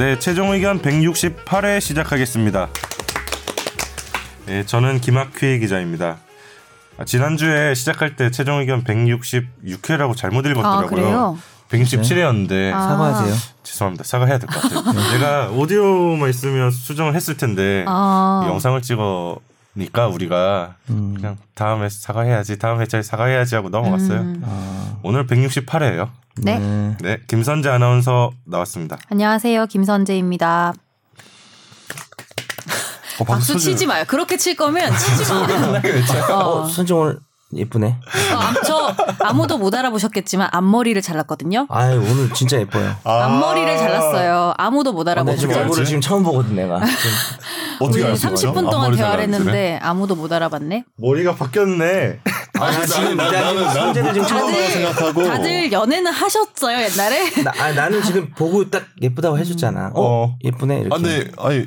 네, 최종 의견 168회 시작하겠습니다. 네, 저는 김학휘 기자입니다. 아, 지난주에 시작할 때 최종 의견 166회라고 잘못 읽었더라고요. 아, 그래요? 167회였는데 아. 사과하세요. 죄송합니다. 사과해야 될 것 같아요. 내가 오디오만 있으면 수정을 했을 텐데 아. 영상을 찍어 니까 우리가 음. 그냥 다음에 사과해야지, 다음 회차에 사과해야지 하고 넘어갔어요. 음. 아, 오늘 168회예요. 네. 네. 네, 김선재 아나운서 나왔습니다. 안녕하세요. 김선재입니다. 어, 박수 치지 마요. 그렇게 칠 거면 치지 마. 어, 어. 선정 오늘 예쁘네. 어, 암- 저 아무도 못 알아보셨겠지만 앞머리를 잘랐거든요. 아유 오늘 진짜 예뻐요. 앞머리를 잘랐어요. 아무도 못나 지금 알아보셨죠. 얼굴을 지금 처음 보거든 내가. 어떻게 우리 알수 30분 동안 대화를 했는데 아무도 못 알아봤네. 머리가 바뀌었네. 아, 나 지금 나- 나, 나는- 나는 지금 처음 다들- 생각하고. 다들 연애는 하셨어요 옛날에? 나, 아, 나는 지금 보고 딱 예쁘다고 해줬잖아. 어, 어. 예쁘네 이렇게. 아, 근데 아니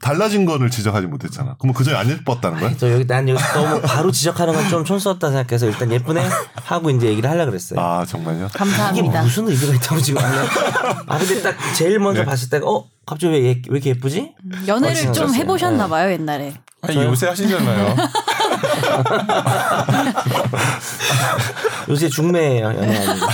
달라진 거를 지적하지 못했잖아. 그러면 그전에 안 예뻤다는 거야? 저 여기 난 여기 너무 바로 지적하는 건 좀 촌스럽다 생각해서 일단 예쁘네 하고 이제 얘기를 하려 그랬어요. 아 정말요? 이게 감사합니다. 무슨 의미가 있다고 지금 아냐. 아 근데 딱 제일 먼저 네. 봤을 때가 어 갑자기 왜, 얘- 왜 이렇게 예쁘지? 연애를 어, 좀. 해보셨나 봐요 옛날에. 아니, 요새 하시잖아요. 요새 중매예요 연애하는 거.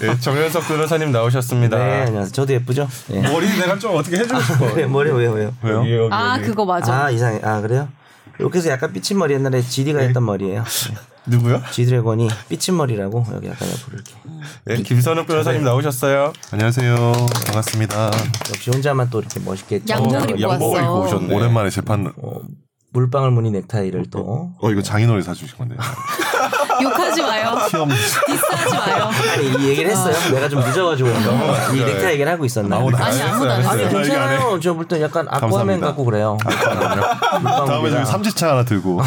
네, 정현석 변호사님 나오셨습니다. 네 안녕하세요. 저도 예쁘죠? 네. 머리 내가 좀 어떻게 해주고 싶어. 그래 머리 왜요 왜요? 왜요? 여기, 여기, 아 여기. 그거 맞아. 아 이상해. 아 그래요? 이렇게 해서 약간 삐친 머리 옛날에 지디가 했던 머리예요. 누구요? 지드래곤이 삐친 머리라고 여기 약간 옆으로 이렇게. 네, 김선욱 변호사님 나오셨어요. 안녕하세요. 반갑습니다. 역시 혼자만 또 이렇게 멋있게 양복을 어, 입고 양복을 입고 왔어. 오셨네. 오랜만에 재판. 어, 물방울 무늬 넥타이를 또 어 이거 장인어른 사주신 건데. 욕하지 마요. 디스하지 마요. 아니 이 얘기를 했어요. 내가 좀 늦어가지고 이 넥타이 얘기를 하고 있었나? 아니. 아무도 안 했어요. 괜찮아요. 저볼때 약간 아쿠아맨. 같고 그래요. 다음에 저기. 삼지차 하나 들고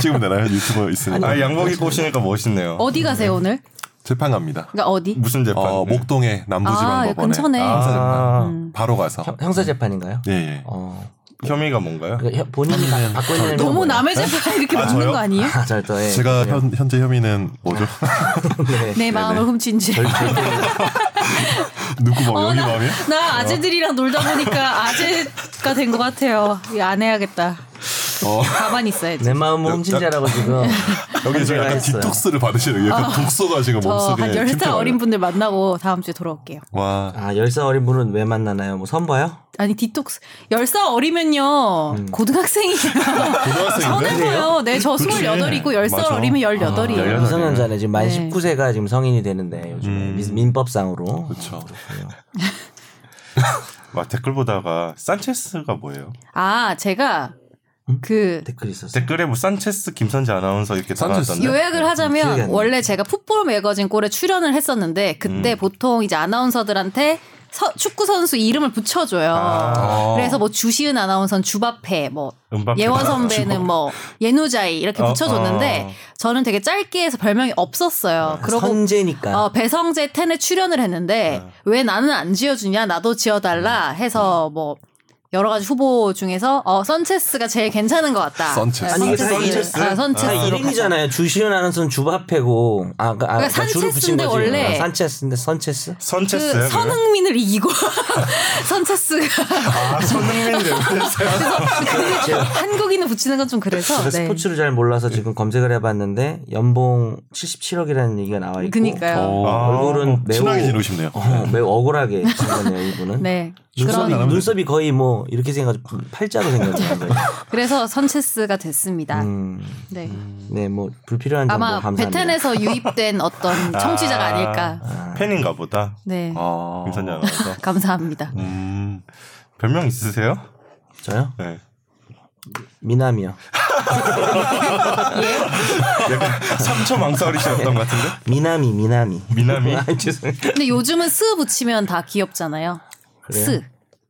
찍으면 되나요? 유튜버 있으니까. 아, 양복 입고 오시니까 멋있네요. 어디 가세요 오늘? 재판 갑니다. 그러니까 어디? 무슨 재판? 어 목동의 아, 남부지방법원에 근처네. 형사 재판 아, 바로 가서. 형- 형사 재판인가요? 예 예. 어. 혐의가 뭔가요? 그 혀- 본인이 가- 갖고 있는 너무 남의 재판 이렇게 묻는 저요? 거 아니에요? 아, 잘 또. 예. 제가 현, 현재 혐의는 뭐죠? 네. 내 마음을 훔친 죄. 누구 뭐 어, 여기 나, 마음이야? 나 아재들이랑 놀다 보니까 아재가 된 것 같아요. 안 해야겠다. 어. 가만히 있어야지. 내 마음을 훔친 자라고 지금 여기 저 제가 약간 했어요. 디톡스를 받으시는 약간 독소가 지금 저 몸속에 한 10살 침투가 어린. 분들 만나고 다음 주에 돌아올게요. 와 아, 10살 어린 분은 왜 만나나요? 뭐 선봐요? 아니 디톡스 10살 어리면요 고등학생이에요. 서른이요. 네, 저 28이고 10살 맞아. 어리면 아, 18이에요. 열여덟. 미성년자네 지금 만 네. 19세가 지금 성인이 되는데 요즘에 음. 민- 민법상으로 그렇죠. 막 댓글 보다가 산체스가 뭐예요? 아, 제가 그 댓글 있었어. 댓글에 뭐 산체스 김선재 아나운서 이렇게 산체스. 달아놨던데. 요약을 안 하자면 나. 원래 제가 풋볼 매거진 꼴에 출연을 했었는데 그때 음. 보통 이제 아나운서들한테 서- 축구 선수 이름을 붙여줘요. 아. 그래서 뭐 주시은 아나운서는 주바페, 뭐 음바페. 예원 선배는 뭐 예누자이 이렇게 어, 붙여줬는데 어. 저는 되게 짧게 해서 별명이 없었어요. 그러고 선재니까. 어, 배성재 텐에 출연을 했는데 네. 왜 나는 안 지어주냐 나도 지어달라 해서 뭐 여러 가지 후보 중에서 어 선체스가 제일 괜찮은 것 같다. 선체스. 아니, 이게 선체스. 선체스? 아, 선체스. 아, 이름이잖아요. 주시은 아나운서는 주바페고 아, 그, 아, 그러니까 산체스인데 거지. 원래. 아, 산체스인데 선체스? 선체스요? 그 선흥민을 이기고 선체스가 아, 손흥민 제가 한국인을 붙이는 건 좀 그래서 제가 네. 스포츠를 잘 몰라서 지금 검색을 해봤는데 연봉 77억이라는 얘기가 나와 있고 그니까요. 어, 아, 얼굴은 매우 친하게 지내시네요. 어, 매우 억울하게 생겼네요 이분은. 네. 눈썹이, 눈썹이 거의 뭐 이렇게 생겨가지고 팔자로 생겼네요. 거의. 그래서 선체스가 됐습니다. 음, 네. 네, 뭐 불필요한 정보 아마 감사합니다. 베텐에서 유입된 어떤 청취자가 아닐까. 팬인가 보다. 네. 아, 김선재 아나운서. 감사합니다. 음, 별명 있으세요? 저요? 네. 미남이요. 약간 3초 망설이셨던 것 같은데? 미남이 미남이. 미남이? 아, 죄송해요. 근데 요즘은 스 붙이면 다 귀엽잖아요. 스.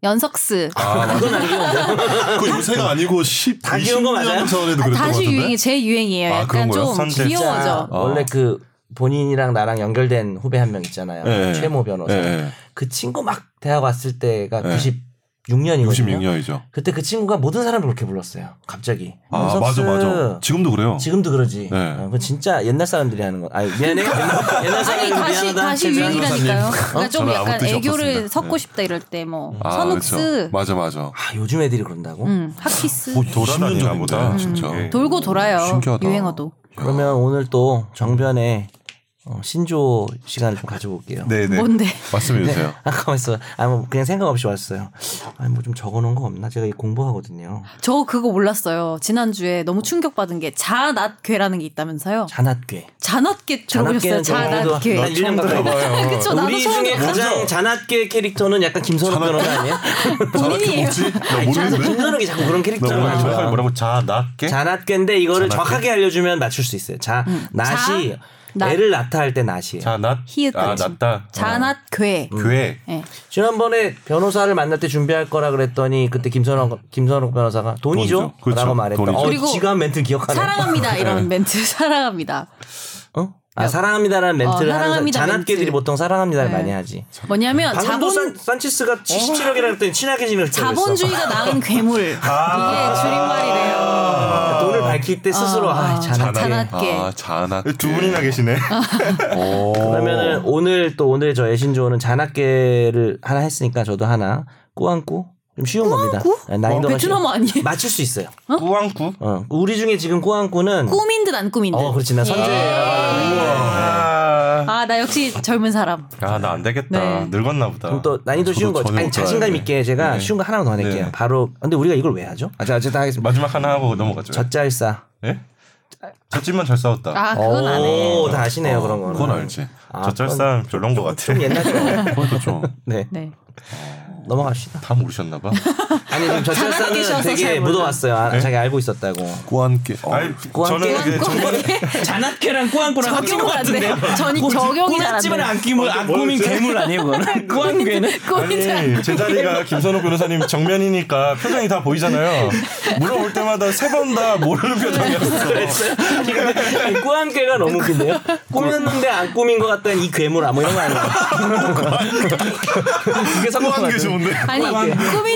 연석스. 아, 그건 아니고. 그 요새가 아니고 10, 다 귀여운 거 맞아요? 전에도 아, 그랬던 아, 다시 유행이 제 유행이에요. 아, 약간 좀 선제. 귀여워져. 어. 원래 그 본인이랑 나랑 연결된 후배 한 명 있잖아요. 네. 최모 변호사. 네. 그 친구 막 대학 왔을 때가 네. 90 6년이거든요. 66년이죠. 그때 그 친구가 모든 사람을 그렇게 불렀어요. 갑자기. 아 맞아 맞아. 지금도 그래요. 지금도 그러지. 네. 어, 그 진짜 옛날 사람들이 하는 거. 아니 미안해. 그러니까. 옛날, 옛날 사람들이 아니, 다시, 다시 유행이라니까요. 그러니까 좀 약간 애교를 섞고 네. 싶다 이럴 때뭐 아, 선욱스. 그쵸. 그렇죠. 맞아 맞아. 아 요즘 애들이 그런다고? 음, 핫키스. 뭐, 돌아다니나 보다 음, 진짜. 돌고 돌아요. 신기하다. 유행어도. 그러면 오늘 또 정변에 어, 신조 시간을 좀 가져볼게요. 네네. 뭔데? 말씀해 주세요. 아까 있어. 아, 뭐 그냥 생각 없이 왔어요. 아니 뭐 좀 적어놓은 거 없나? 제가 이 공부하거든요. 저 그거 몰랐어요. 지난주에 너무 충격받은 게 자낫괴라는 게 있다면서요. 잔악괴. 자낫괴 들어보셨어요? 자낫괴. 난 1년 가까이 그쵸, 나도 우리 처음 중에. 가장 잔악괴 캐릭터는 약간 김선욱 변호사 아니야? 본인이에요. 김선욱이 자꾸 그런 캐릭터를 정확하게. 뭐라고 자낫게? 잔악괴인데 이거를? 정확하게 알려주면 맞출 수 있어요. 자, 낫이 음. 자, 낫. 애를 낳다 할 때 낫이에요. 자낫 히읗 아 같이. 낫다. 자낫괴. 교회. 예. 지난번에 변호사를 만날 때 준비할 거라 그랬더니 그때 김선욱 김선욱 변호사가 돈이죠? 돈이죠. 그렇죠. 라고 말했다. 돈이죠. 어, 그리고 지가 멘트 기억하네. 사랑합니다 이런 멘트 사랑합니다. 어? 아, 사랑합니다라는 멘트를 어, 하는 사랑합니다 잔악계들이 멘트. 보통 사랑합니다를 네. 많이 하지. 뭐냐면 자본 산, 산체스가 77억이라 그랬더니 친하게 지낼 줄 알았어. 자본주의가 낳은 괴물 이게 줄임말이래요. 돈을 밝힐 때 스스로 아, 아, 잔악. 잔악계. 아 잔악. 두 분이나 계시네. 오. 그러면은 오늘 또 오늘 저 애신조는 잔악계를 하나 했으니까 저도 하나 꾸안꾸 좀 쉬운 겁니다. 네, 난이도가 베트남 쉬워. 아니에요? 맞출 수 있어요. 꾸안꾸? 어, 우리 중에 지금 꾸안꾸는 꿈인 듯안 꿈인 듯. 어 그렇지 나 선재 아, 아, 나 역시 젊은 사람. 아, 나 안 되겠다. 네. 늙었나 보다. 그럼 또 난이도 쉬운 거 아니 못 자신감. 있게 제가 네. 쉬운 거 하나만 더 낼게요. 네. 바로 근데 우리가 이걸 왜 하죠? 아, 자 어쨌든 하겠습니다. 마지막 하나 하고 넘어가죠. 젖잘싸. 예? 졌지만 잘 싸웠다. 아, 그건 안 해. 오, 다 아시네요 그런 거는. 그건 알지. 아, 젖잘 그건 싸움 별론 것 같아. 좀 옛날이죠. 그것도 좀. 네 네. 넘어갑시다. 다 모르셨나 봐. 아니 지금 잘 되게. 묻어왔어요. 아, 자기 알고 있었다고. 꾸안깨. 어, 아니? 저는 그 정말 안 돼. 전이 적용이 잘안 돼. 안 끼면 안 꾸민 괴물 아니에요 그거는? 안- 아니 제 자리가 김선욱 변호사님 정면이니까 표정이 다 보이잖아요. 물어볼 때마다 세 번 다 모르는 표정이었어. 꾸안괴가 너무 웃긴데요? 꾸몄는데 안 꾸민 것 같다는 이 괴물 아뭐 이런 거 아니에요? 그게 성공 꾸안깨 좋은데. 아니,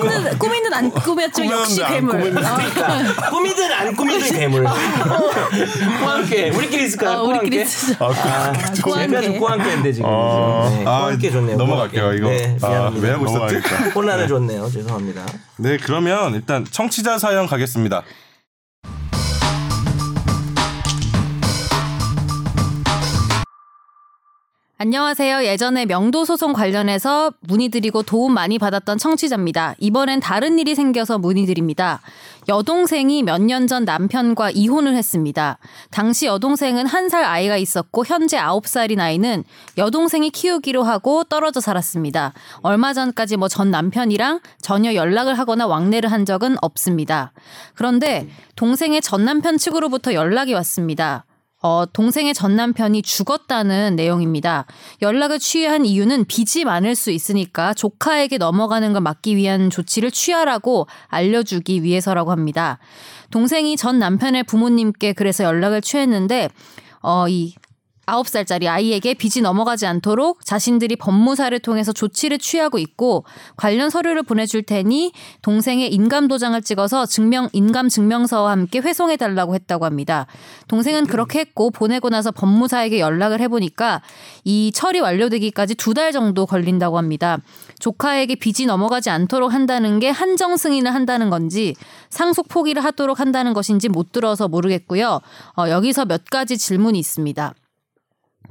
듯, 꿈인 듯안 꾸몄지만 역시 괴물. 아, 꾸미든 안 꾸미든 괴물. 꾸안깨. 우리끼리 있을까요? 어, 우리끼리 꾸안깨? 아, 꾸안깨. 좀 꾸안깨인데 지금. 아, 네, 아, 꾸안깨 좋네요. 넘어갈게요. 이거. 네, 아. 왜 하고 있었지? 혼란을 줬네요. 죄송합니다. 네, 그러면 일단 청취자 사연 가겠습니다. 안녕하세요. 예전에 명도 소송 관련해서 문의드리고 도움 많이 받았던 청취자입니다. 이번엔 다른 일이 생겨서 문의드립니다. 여동생이 몇 년 전 남편과 이혼을 했습니다. 당시 여동생은 한 살 아이가 있었고 현재 아홉 살인 아이는 여동생이 키우기로 하고 떨어져 살았습니다. 얼마 전까지 뭐 전 남편이랑 전혀 연락을 하거나 왕래를 한 적은 없습니다. 그런데 동생의 전 남편 측으로부터 연락이 왔습니다. 어, 동생의 전 남편이 죽었다는 내용입니다. 연락을 취한 이유는 빚이 많을 수 있으니까 조카에게 넘어가는 걸 막기 위한 조치를 취하라고 알려주기 위해서라고 합니다. 동생이 전 남편의 부모님께 그래서 연락을 취했는데, 어, 이 아홉 살짜리 아이에게 빚이 넘어가지 않도록 자신들이 법무사를 통해서 조치를 취하고 있고 관련 서류를 보내줄 테니 동생의 인감 도장을 찍어서 증명 인감 증명서와 함께 회송해 달라고 했다고 합니다. 동생은 그렇게 했고 보내고 나서 법무사에게 연락을 해보니까 이 처리 완료되기까지 두 달 정도 걸린다고 합니다. 조카에게 빚이 넘어가지 않도록 한다는 게 한정 승인을 한다는 건지 상속 포기를 하도록 한다는 것인지 못 들어서 모르겠고요. 어, 여기서 몇 가지 질문이 있습니다.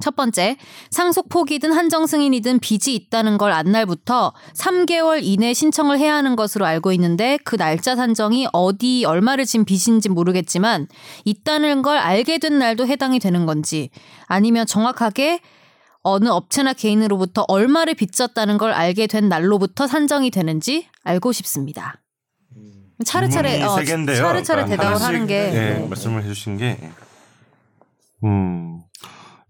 첫 번째, 상속 포기든 한정 승인이든 빚이 있다는 걸 안 날부터 3개월 이내 신청을 해야 하는 것으로 알고 있는데 그 날짜 산정이 어디 얼마를 진 빚인지 모르겠지만 있다는 걸 알게 된 날도 해당이 되는 건지 아니면 정확하게 어느 업체나 개인으로부터 얼마를 빚졌다는 걸 알게 된 날로부터 산정이 되는지 알고 싶습니다. 차례차례 어. 차례차례 그러니까 대답을 하는 게 예, 네. 말씀을 해주신 게 음.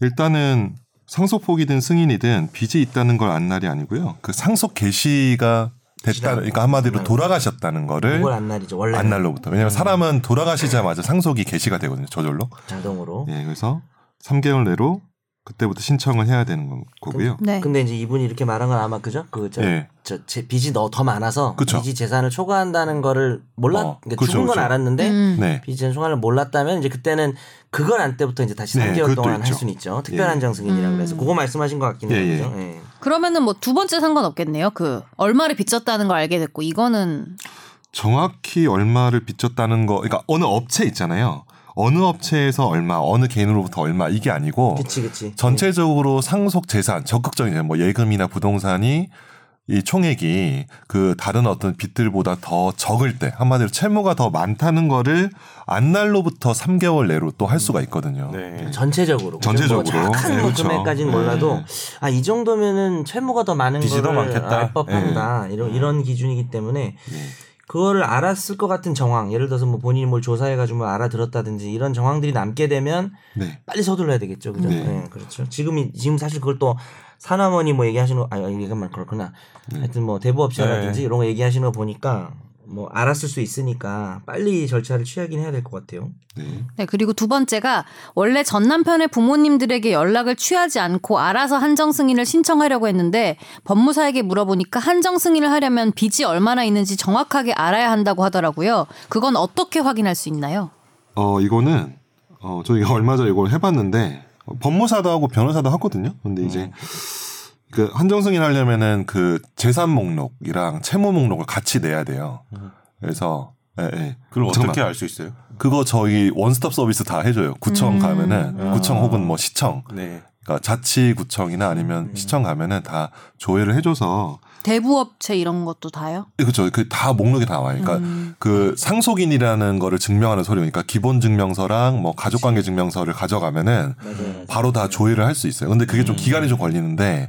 일단은 상속 포기든 승인이든 빚이 있다는 걸 안 날이 아니고요. 그 상속 개시가 됐다. 그러니까 한마디로 돌아가셨다는 거를 그걸 안 날이죠. 원래 안 날로부터. 왜냐하면 사람은 돌아가시자마자 상속이 개시가 되거든요. 저절로. 자동으로. 예, 그래서 3개월 내로 그때부터 신청을 해야 되는 거- 거고요. 네. 근데 이제 이분이 이렇게 말한 건 아마 그죠? 그저 예. 저제 빚이 너 더 많아서 그쵸. 빚이 재산을 초과한다는 거를 몰랐 어, 그러니까 그쵸, 죽은 건 그쵸. 알았는데 음. 네. 빚이 재산 초과를 몰랐다면 이제 그때는 그건 안 때부터 이제 다시 네, 3개월 그것도 동안 할. 수는 있죠. 특별 예. 한정 승인이라고 음. 그거 말씀하신 것 같긴 해요. 예, 예. 예. 그러면은 뭐 두 번째 상관없겠네요. 그 얼마를 빚졌다는 걸 알게 됐고 이거는 정확히 얼마를 빚졌다는 거, 그러니까 어느 업체 있잖아요. 어느 업체에서 얼마, 어느 개인으로부터 얼마 이게 아니고 그치 그치. 전체적으로 상속 재산, 적극적인 뭐 예금이나 부동산이 이 총액이 그 다른 어떤 빚들보다 더 적을 때 한마디로 채무가 더 많다는 거를 안날로부터 3개월 내로 또 할 수가 있거든요. 네. 전체적으로. 전체적으로. 뭐 정확한 네, 뭐 그렇죠. 금액까지는 몰라도 네. 아이 정도면은 채무가 더 많은 빚이 더 거를 많겠다. 알 법한다 이런 이런 기준이기 때문에 네. 그거를 알았을 것 같은 정황 예를 들어서 뭐 본인이 뭘 조사해가지고 뭐 알아들었다든지 이런 정황들이 남게 되면 네. 빨리 서둘러야 되겠죠 그죠 네. 네. 그렇죠 지금이 지금 사실 그걸 또 사나머니 뭐 얘기하시는 거, 아 이것만 그렇구나 네. 하여튼 뭐 대부업체라든지 네. 이런 거 얘기하시는 거 보니까 뭐 알았을 수 있으니까 빨리 절차를 취하긴 해야 될 것 같아요 네. 네, 그리고 두 번째가 원래 전 남편의 부모님들에게 연락을 취하지 않고 알아서 한정 승인을 신청하려고 했는데 법무사에게 물어보니까 한정 승인을 하려면 빚이 얼마나 있는지 정확하게 알아야 한다고 하더라고요. 그건 어떻게 확인할 수 있나요? 어 이거는 어 저희가 얼마 전에 이걸 해봤는데 어, 법무사도 하고 변호사도 하거든요. 근데 이제 그 한정 승인 하려면은 그 재산 목록이랑 채무 목록을 같이 내야 돼요. 그래서 예, 예. 그걸. 어떻게 알 수 있어요? 그거 저희 원스톱 서비스 다 해줘요. 구청 음. 가면은 구청 혹은 뭐 시청, 네. 그러니까 자치구청이나 아니면 시청 가면은 다 조회를 해줘서 대부업체 이런 것도 다요? 그렇죠. 그 다 목록에 다 와요. 그러니까 음. 그 상속인이라는 거를 증명하는 서류, 그러니까 기본 증명서랑 뭐 가족관계 증명서를 가져가면은 맞아요 바로 다 조회를 할 수 있어요. 근데 그게 좀 음. 기간이 좀 걸리는데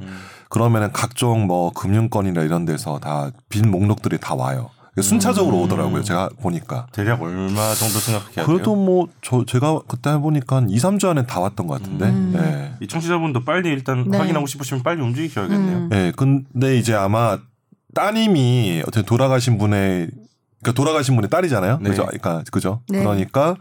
그러면은 각종 뭐 금융권이나 이런 데서 다 빈 목록들이 다 와요. 순차적으로 음. 오더라고요. 제가 보니까. 대략 얼마 정도 생각해야 그래도 돼요? 뭐저 제가 그때 해보니까 한 2, 3주 안에 다 왔던 것 같은데. 음. 예. 이 청취자분도 빨리 일단 네. 확인하고 싶으시면 빨리 움직이셔야겠네요. 음. 예. 근데 이제 아마 따님이 어떻게 돌아가신 분의 그러니까 돌아가신 분의 딸이잖아요. 네. 그죠? 그러니까 그죠? 네. 그러니까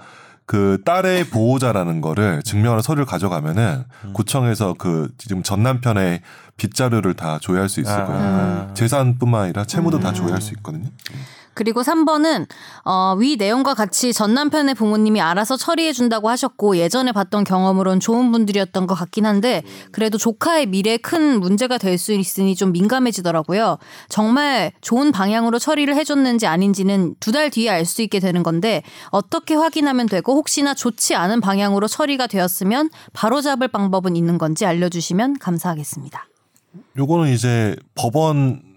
그 딸의 보호자라는 거를 증명하는 서류를 가져가면은 음. 구청에서 그 지금 전 남편의 빚자료를 다 조회할 수 있을 아, 거예요. 아. 재산뿐만 아니라 채무도 다 음. 조회할 수 있거든요. 그리고 3번은 어, 위 내용과 같이 전 남편의 부모님이 알아서 처리해 준다고 하셨고 예전에 봤던 경험으론 좋은 분들이었던 것 같긴 한데 그래도 조카의 미래에 큰 문제가 될 수 있으니 좀 민감해지더라고요. 정말 좋은 방향으로 처리를 해줬는지 아닌지는 두 달 뒤에 알 수 있게 되는 건데 어떻게 확인하면 되고 혹시나 좋지 않은 방향으로 처리가 되었으면 바로잡을 방법은 있는 건지 알려주시면 감사하겠습니다. 요거는 이제 법원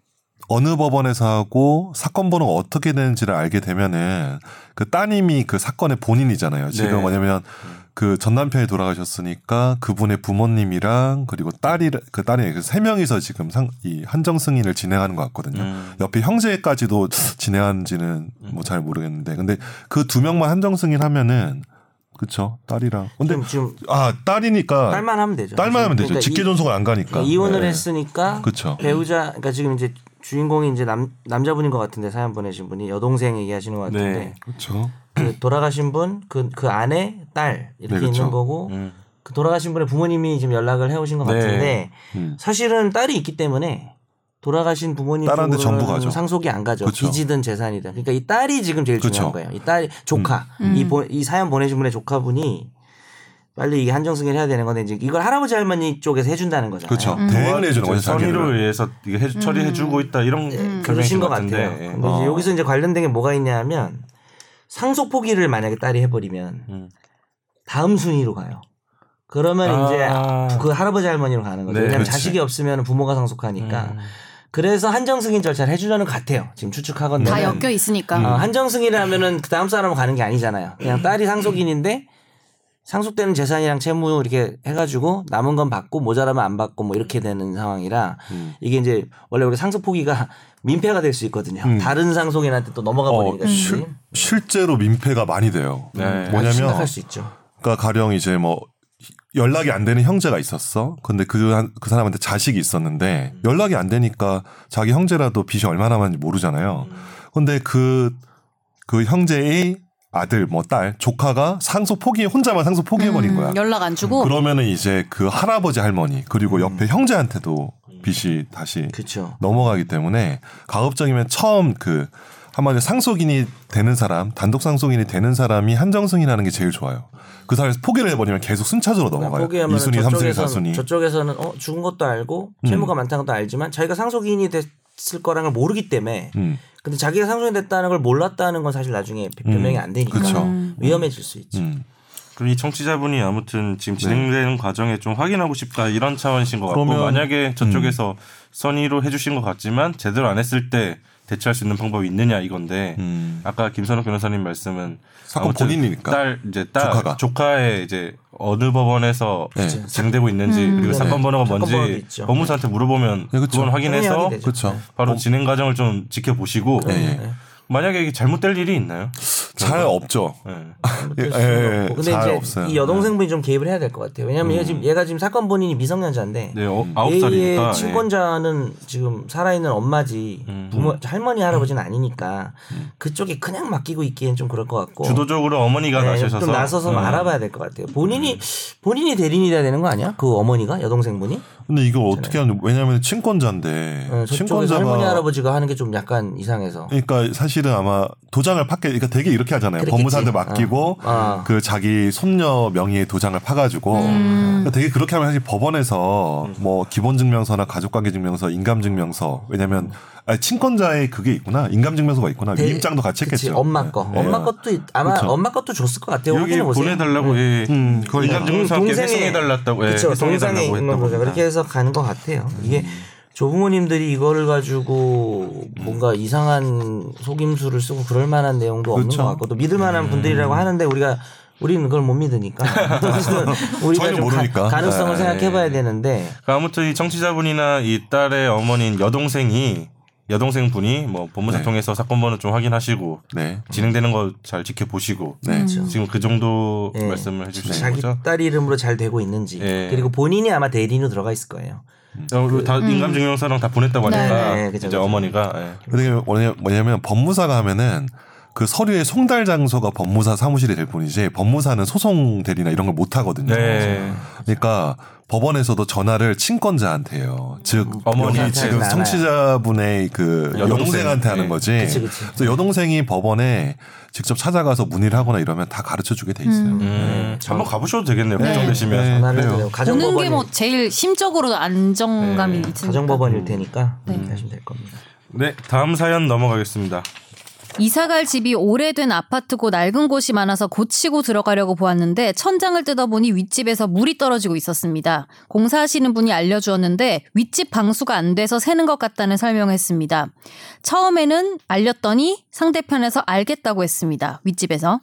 어느 법원에서 하고 사건 번호가 어떻게 되는지를 알게 되면은 그 따님이 그 사건의 본인이잖아요. 지금 네. 뭐냐면 그 전 남편이 돌아가셨으니까 그분의 부모님이랑 그리고 딸이 그 딸이 그세 명이서 지금 상, 이 한정 승인을 진행하는 것 같거든요. 음. 옆에 형제까지도 진행하는지는 뭐 잘 모르겠는데 근데 그 두 명만 한정 승인하면은 그쵸 딸이랑 근데 지금, 아 딸이니까 딸만 하면 되죠 딸만 하면 되죠. 그러니까 직계 이- 존속을 안 가니까 그러니까 이혼을 네. 했으니까 그쵸. 배우자 그러니까 지금 이제 주인공이 이제 남 남자분인 것 같은데 사연 보내신 분이 여동생 얘기하시는 것 같은데 네. 그렇죠. 그 돌아가신 분그그 아내 딸 이렇게 네, 그쵸. 있는 거고 음. 그 돌아가신 분의 부모님이 지금 연락을 해오신 것 네. 같은데 음. 사실은 딸이 있기 때문에 돌아가신 부모님 딸한테 전부 가죠. 상속이 안 가죠. 그쵸. 빚이든 재산이든. 그러니까 이 딸이 지금 제일 그쵸. 중요한 거예요. 이 딸 조카 음. 이, 보- 이 사연 보내신 분의 조카분이 빨리 이게 한정 승인을 해야 되는 건데 이제 이걸 할아버지 할머니 쪽에서 해준다는 거잖아요. 그렇죠. 음. 대행을 해주는 거죠. 선의로 자기를. 의해서 이게 해, 처리해주고 있다 이런 그러신 표현이신 것 같은데. 같아요. 예. 근데 이제 어. 여기서 이제 관련된 게 뭐가 있냐면 상속 포기를 만약에 딸이 해버리면 음. 다음 순위로 가요. 그러면 아. 이제 그 할아버지 할머니로 가는 거죠. 네, 왜냐하면 그렇지. 자식이 없으면 부모가 상속하니까. 음. 그래서 한정 승인 절차를 해주려는 것 같아요. 지금 추측하건데. 다 엮여 있으니까. 어, 한정 승인을 하면은 그 다음 사람으로 가는 게 아니잖아요. 그냥 딸이 상속인인데 상속되는 재산이랑 채무 이렇게 해가지고 남은 건 받고 모자라면 안 받고 뭐 이렇게 되는 상황이라 음. 이게 이제 원래 우리 상속 포기가 민폐가 될 수 있거든요. 음. 다른 상속인한테 또 넘어가 어, 버리니까. 실, 실제로 민폐가 많이 돼요. 네. 아주 뭐냐면 심각할 수 있죠. 그러니까 가령 이제 뭐 연락이 안 되는 형제가 있었어. 근데 그, 한- 그 사람한테 자식이 있었는데 연락이 안 되니까 자기 형제라도 빚이 얼마나 많은지 모르잖아요. 근데 그, 그 형제의 아들 뭐 딸 조카가 상속 포기 혼자만 상속 포기해버린 거야. 음, 연락 안 주고 그러면은 이제 그 할아버지 할머니 그리고 옆에 형제한테도 빚이 다시 그렇죠. 넘어가기 때문에 가급적이면 처음 그 한마디로 상속인이 되는 사람 단독 상속인이 되는 사람이 한정승이라는 게 제일 좋아요. 그 사람에서 포기를 해버리면 계속 순차적으로 넘어가요. 포기하면 2순위, 3순위, 저쪽에서는 4순위. 저쪽에서는 어 죽은 것도 알고 채무가 많다는 것도 알지만 자기가 상속인이 됐을 거라는 걸 모르기 때문에 음. 근데 자기가 상속인 됐다는 걸 몰랐다는 건 사실 나중에 변명이 안 되니까 그쵸. 위험해질 수 있죠. 음. 그럼 이 청취자분이 아무튼 지금 진행되는 과정에 좀 확인하고 싶다 이런 차원이신 것 같고 만약에 저쪽에서 선의로 해주신 것 같지만 제대로 안 했을 때 대처할 수 있는 방법이 있느냐 이건데 음. 아까 김선욱 변호사님 말씀은 사건 본인이니까. 딸 이제 딸 조카가. 조카의 이제 어느 법원에서 네. 진행되고 있는지 그리고 네. 사건 번호가 뭔지. 법무사한테 물어보면 네. 그건 확인해서. 그렇죠. 바로 진행 과정을 좀 지켜보시고 예. 만약에 이게 잘못될 일이 있나요? 잘 없죠. 예. 예, 예. 근데 잘 이제 없어요. 이 여동생분이 좀 개입을 해야 될 것 같아요. 왜냐하면 음. 얘가 지금 얘가 지금 사건 본인이 미성년자인데 네, 어, 얘의 살이니까. 예. 친권자는 지금 살아있는 엄마지 음. 부모 할머니 할아버지는 아니니까 그쪽에 그냥 맡기고 있기엔 좀 그럴 것 같고 주도적으로 어머니가 네, 나서셔서 좀 나서서 뭐 음. 알아봐야 될 것 같아요. 본인이 본인이 대리인이 돼야 되는 거 아니야? 그 어머니가 여동생분이 근데 이걸 어떻게 하냐? 왜냐하면 친권자인데 어, 저쪽에서 친권자가 할머니 할아버지가 하는 게 좀 약간 이상해서 그러니까 사실은 아마 도장을 팠게 그러니까 되게 이렇게 하잖아요. 그랬겠지. 법무사한테 맡기고 어. 어. 그 자기 손녀 명의의 도장을 파가지고 그러니까 되게 그렇게 하면 사실 법원에서 뭐 기본증명서나 가족관계증명서, 인감증명서 왜냐하면 아니, 친권자의 그게 있구나 인감증명서가 있구나 대- 위임장도 같이 그치, 했겠죠. 엄마 거 네. 엄마 것도 있- 아마 그쵸. 엄마 것도 줬을 것 같아요. 여기 확인해 보세요. 보내달라고 예. 음, 그걸 인감증명서 함께 예, 그렇죠. 회송해달라고 있는 거죠. 그렇게 해서 가는 것 같아요. 이게 조부모님들이 이거를 가지고 뭔가 이상한 속임수를 쓰고 그럴 만한 내용도 없는 그렇죠. 것 같고 또 믿을 만한 분들이라고 하는데 우리가 우리는 그걸 못 믿으니까 우리가 저희는 좀 가, 모르니까. 가 능성을 네. 생각해봐야 되는데 그러니까 아무튼 이 청취자분이나 이 딸의 어머니인 여동생이 여동생 분이 뭐 법무사 네. 통해서 사건 번호 좀 확인하시고 네. 진행되는 거 잘 지켜보시고 네. 지금 그 정도 예. 말씀을 해주시는 자기 거죠. 딸 이름으로 잘 되고 있는지 예. 그리고 본인이 아마 대리인으로 들어가 있을 거예요. 어, 그리고 다 인감증명서랑 다 보냈다고 네. 하니까 네, 그죠, 이제 그죠. 어머니가 예. 근데 뭐냐- 뭐냐면 법무사가 하면은 그 서류의 송달 장소가 법무사 사무실이 될 뿐이지 법무사는 소송 대리나 이런 걸 못 하거든요. 네. 그러니까 법원에서 전화를 친권자한테 해요. 즉 어머니 지금. 청취자분의 그 여동생. 여동생한테 하는 네. 거지. 그치, 그치. 그래서 여동생이 법원에 직접 찾아가서 문의를 하거나 이러면 다 가르쳐 주게 돼 있어요. 음, 한번 가보셔도 되겠네요. 걱정되시면. 네. 해요. 보는 가정법원이 게뭐 제일 심적으로 안정감이 네. 있으니까. 가정법원일 테니까 네. 그렇게 하시면 될 겁니다. 네, 다음 사연 넘어가겠습니다. 이사갈 집이 오래된 아파트고 낡은 곳이 많아서 고치고 들어가려고 보았는데 천장을 뜯어보니 윗집에서 물이 떨어지고 있었습니다. 공사하시는 분이 알려주었는데 윗집 방수가 안 돼서 새는 것 같다는 설명했습니다. 처음에는 알렸더니 상대편에서 알겠다고 했습니다. 윗집에서.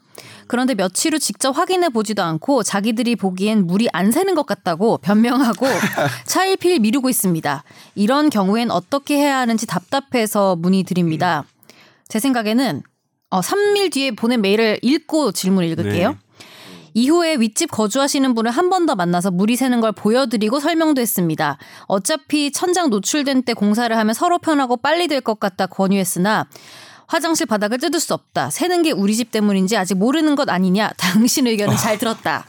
그런데 며칠 후 직접 확인해 보지도 않고 자기들이 보기엔 물이 안 새는 것 같다고 변명하고 차일피일 미루고 있습니다. 이런 경우엔 어떻게 해야 하는지 답답해서 문의드립니다. 제 생각에는 어, 3일 뒤에 보낸 메일을 읽고 질문을 읽을게요. 네. 이후에 윗집 거주하시는 분을 한 번 더 만나서 물이 새는 걸 보여드리고 설명도 했습니다. 어차피 천장 노출된 때 공사를 하면 서로 편하고 빨리 될 것 같다 권유했으나 화장실 바닥을 뜯을 수 없다. 새는 게 우리 집 때문인지 아직 모르는 것 아니냐. 당신 의견은 잘 들었다.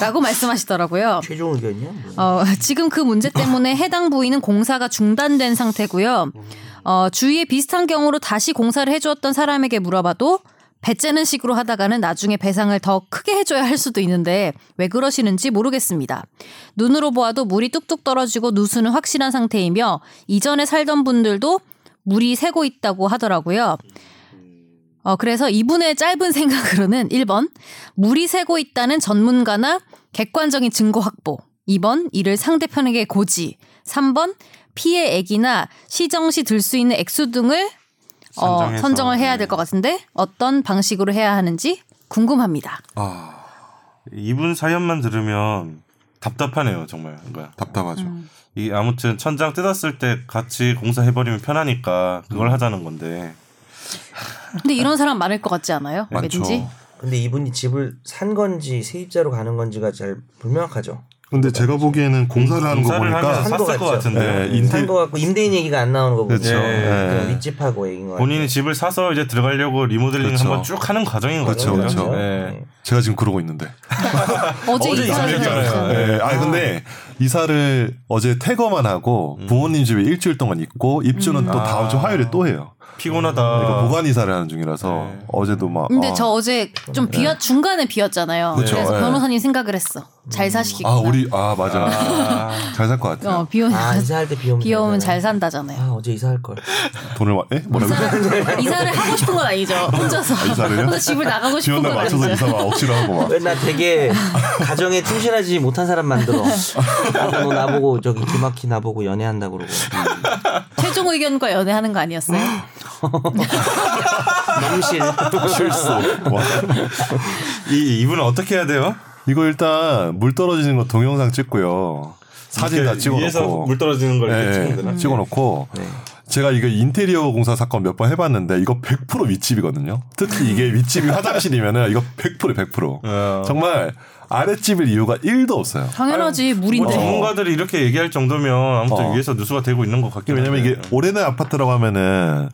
라고 말씀하시더라고요. 최종 의견이요? 뭐. 어, 지금 그 문제 때문에 해당 부위는 공사가 중단된 상태고요. 어, 주위에 비슷한 경우로 다시 공사를 해주었던 사람에게 물어봐도 배째는 식으로 하다가는 나중에 배상을 더 크게 해줘야 할 수도 있는데 왜 그러시는지 모르겠습니다. 눈으로 보아도 물이 뚝뚝 떨어지고 누수는 확실한 상태이며 이전에 살던 분들도 물이 새고 있다고 하더라고요. 어, 그래서 이분의 짧은 생각으로는 1번, 물이 새고 있다는 전문가나 객관적인 증거 확보. 2번, 이를 상대편에게 고지. 3번, 피해 액이나 시정시 들 수 있는 액수 등을 어. 선정을 해야 네. 될것 같은데 어떤 방식으로 해야 하는지 궁금합니다. 이분 사연만 들으면 답답하네요, 정말. 그러니까 답답하죠. 이 아무튼 천장 뜯었을 때 같이 공사해버리면 편하니까 그걸 음. 하자는 건데. 근데 이런 사람 많을 것 같지 않아요? 많죠. 왠지? 근데 이분이 집을 산 건지 세입자로 가는 건지가 잘 불명확하죠. 근데 제가 보기에는 공사를 하는 거 보니까 샀을 것 같은데. 예, 인테 산거 같고 임대인 얘기가 안 나오는 거 보죠. 그렇죠. 예. 예. 윗집하고 얘기인 거 본인이 집을 사서 이제 들어가려고 리모델링 그렇죠. 한번 쭉 하는 과정인 그렇죠, 거죠. 그렇죠. 예. 제가 지금 그러고 있는데. 어제 어제 이사를 이사했잖아요. 했잖아요. 예, 아니 근데 이사를 어제 퇴거만 하고 부모님 집에 일주일 동안 있고 입주는 또 다음 주 화요일에 또 해요. 피곤하다. 그러니까 보관 이사를 하는 중이라서 네. 어제도 막. 근데 아, 저 어제 좀 비었 중간에 비었잖아요. 그쵸, 그래서 예. 변호사님 생각을 했어. 잘 사시겠구나. 아 우리 아 맞아 아, 잘살 것 같아요. 어, 비 오면 아 이사할 때 비 오면 비 오면 되잖아요. 잘 산다잖아요. 아 어제 이사할 걸. 돈을 와, 에? 뭐라고? 이사를 하고 싶은 건 아니죠. 혼자서 아, 이사를요? 혼자 집을 나가고 싶은 비온 건날 맞춰서 아니죠. 이사 막 억지로 하고 막. 왜 나 되게 가정에 충실하지 못한 사람 만들어. 아, 너 나보고 저기 기막히 나보고 연애한다 그러고. 최종 의견과 연애하는 거 아니었어요? 명실. 실수. 와. 이 이분은 어떻게 해야 돼요? 이거 일단 물 떨어지는 거 동영상 찍고요. 사진 다 찍어놓고. 물 떨어지는 걸 이렇게 예, 찍으면 되나? 찍어놓고 네. 제가 이거 인테리어 공사 사건 몇 번 해봤는데 이거 100% 윗집이거든요. 특히 이게 윗집이 화장실이면은 이거 100% 100%. 어. 정말 아랫집일 이유가 1도 없어요. 당연하지 뭐 물인데. 전문가들이 이렇게 얘기할 정도면 아무튼 어. 위에서 누수가 되고 있는 것 같긴 왜냐면 한데. 이게 오래된 아파트라고 하면은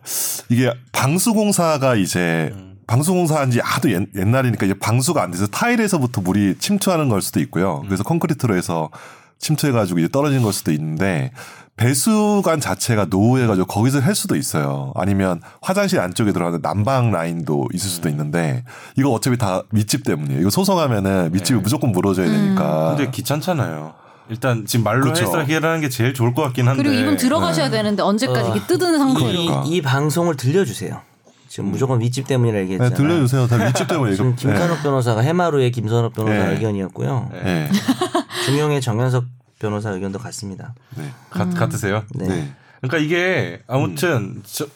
이게 방수 공사가 이제 방수 공사 한 지 아주 옛, 옛날이니까 이제 방수가 안 돼서 타일에서부터 물이 침투하는 걸 수도 있고요. 그래서 콘크리트로 해서 침투해가지고 이제 떨어진 걸 수도 있는데 배수관 자체가 노후해가지고 거기서 할 수도 있어요. 아니면 화장실 안쪽에 들어가는 난방 라인도 있을 수도 있는데 이거 어차피 다 밑집 때문이에요. 이거 소송하면은 밑집이 무조건 물어줘야 되니까. 근데 귀찮잖아요. 일단 지금 말로. 해서 해결하는 게 제일 좋을 것 같긴 한데. 그리고 이분 들어가셔야 되는데 언제까지 이게 뜯은 상태로. 이, 그러니까. 이 방송을 들려주세요. 지금 무조건 윗집 때문이라 네, 얘기했잖아요. 들려주세요. 다 밑집 때문에 이거. 지금 김선욱 변호사가 해마루의 김선욱 변호사 네. 의견이었고요. 네. 중용의 정현석 변호사 의견도 같습니다. 네. 같, 같으세요? 네. 네. 그러니까 이게 아무튼 저,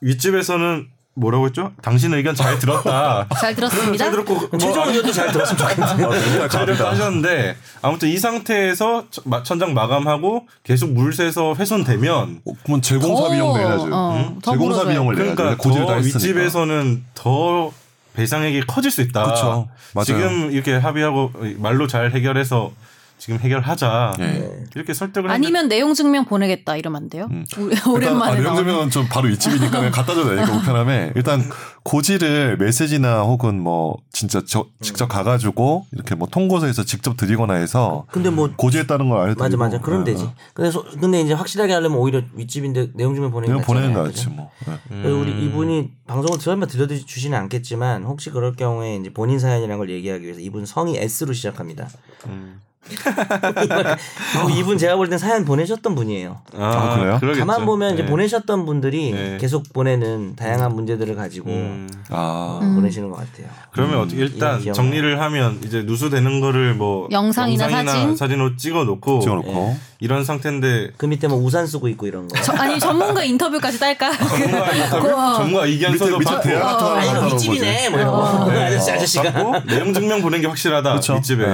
윗집에서는 뭐라고 했죠? 당신 의견 잘 들었다. 잘 들었습니다. 잘 들었고 뭐 최종 의견도 잘 들었으면 좋겠는데. 잘 들었다 하셨는데 아무튼 이 상태에서 천- 천장 마감하고 계속 물 새서 훼손되면 어, 그러면 재공사 비용 내야죠. 어, 응? 재공사. 비용을 내야죠. 그러니까 고지를 더다 했으니까. 윗집에서는 더 배상액이 커질 수 있다. 그쵸. 맞아요. 지금 이렇게 합의하고 말로 잘 해결해서 지금 해결하자. 네. 이렇게 설득을 했는데 아니면 내용 증명 보내겠다 이러면 안 돼요? 우- 오랜만에 아, 나오는. 명제명은 좀 바로 윗집이니까 그냥 갖다 줘도 되니까 우편함에 일단 고지를 메시지나 혹은 뭐 진짜 저 직접 가가지고 이렇게 뭐 통고서에서 직접 드리거나 해서 근데 뭐 고지했다는 걸 알려드리고 맞아 맞아 그럼 네, 되지. 네. 근데 소, 근데 이제 확실하게 하려면 오히려 윗집인데 내용 좀 보내는 보내는 거 같지 그죠? 뭐. 네. 그래서 우리 이분이 방송을 설마 들려주지는 않겠지만 혹시 그럴 경우에 이제 본인 사연이라는 걸 얘기하기 위해서 이분 성이 S로 시작합니다. 그리고 이분 제가 볼 땐 사연 보내셨던 분이에요. 아, 그래요? 그러겠죠. 가만 보면 이제 네. 보내셨던 분들이 네. 계속 보내는 다양한 문제들을 가지고 음. 아 음. 보내시는 것 같아요. 그러면 어떻게 일단. 정리를 하면 이제 누수되는 거를 뭐 영상이나 사진? 사진 으로 찍어 놓고 찍어놓고 이런 상태인데 그 밑에 뭐 우산 쓰고 있고 이런 거. 저- 아니 전문가 인터뷰까지 딸까? 전문가 인터뷰, 그거. 전문가 이견서도 밑에 받고 아 이거 하는 윗집이네. 뭐 이런 거. 네. 아저씨 아저씨가. 받고 내용 증명 보낸 게 확실하다 그렇죠. 윗집에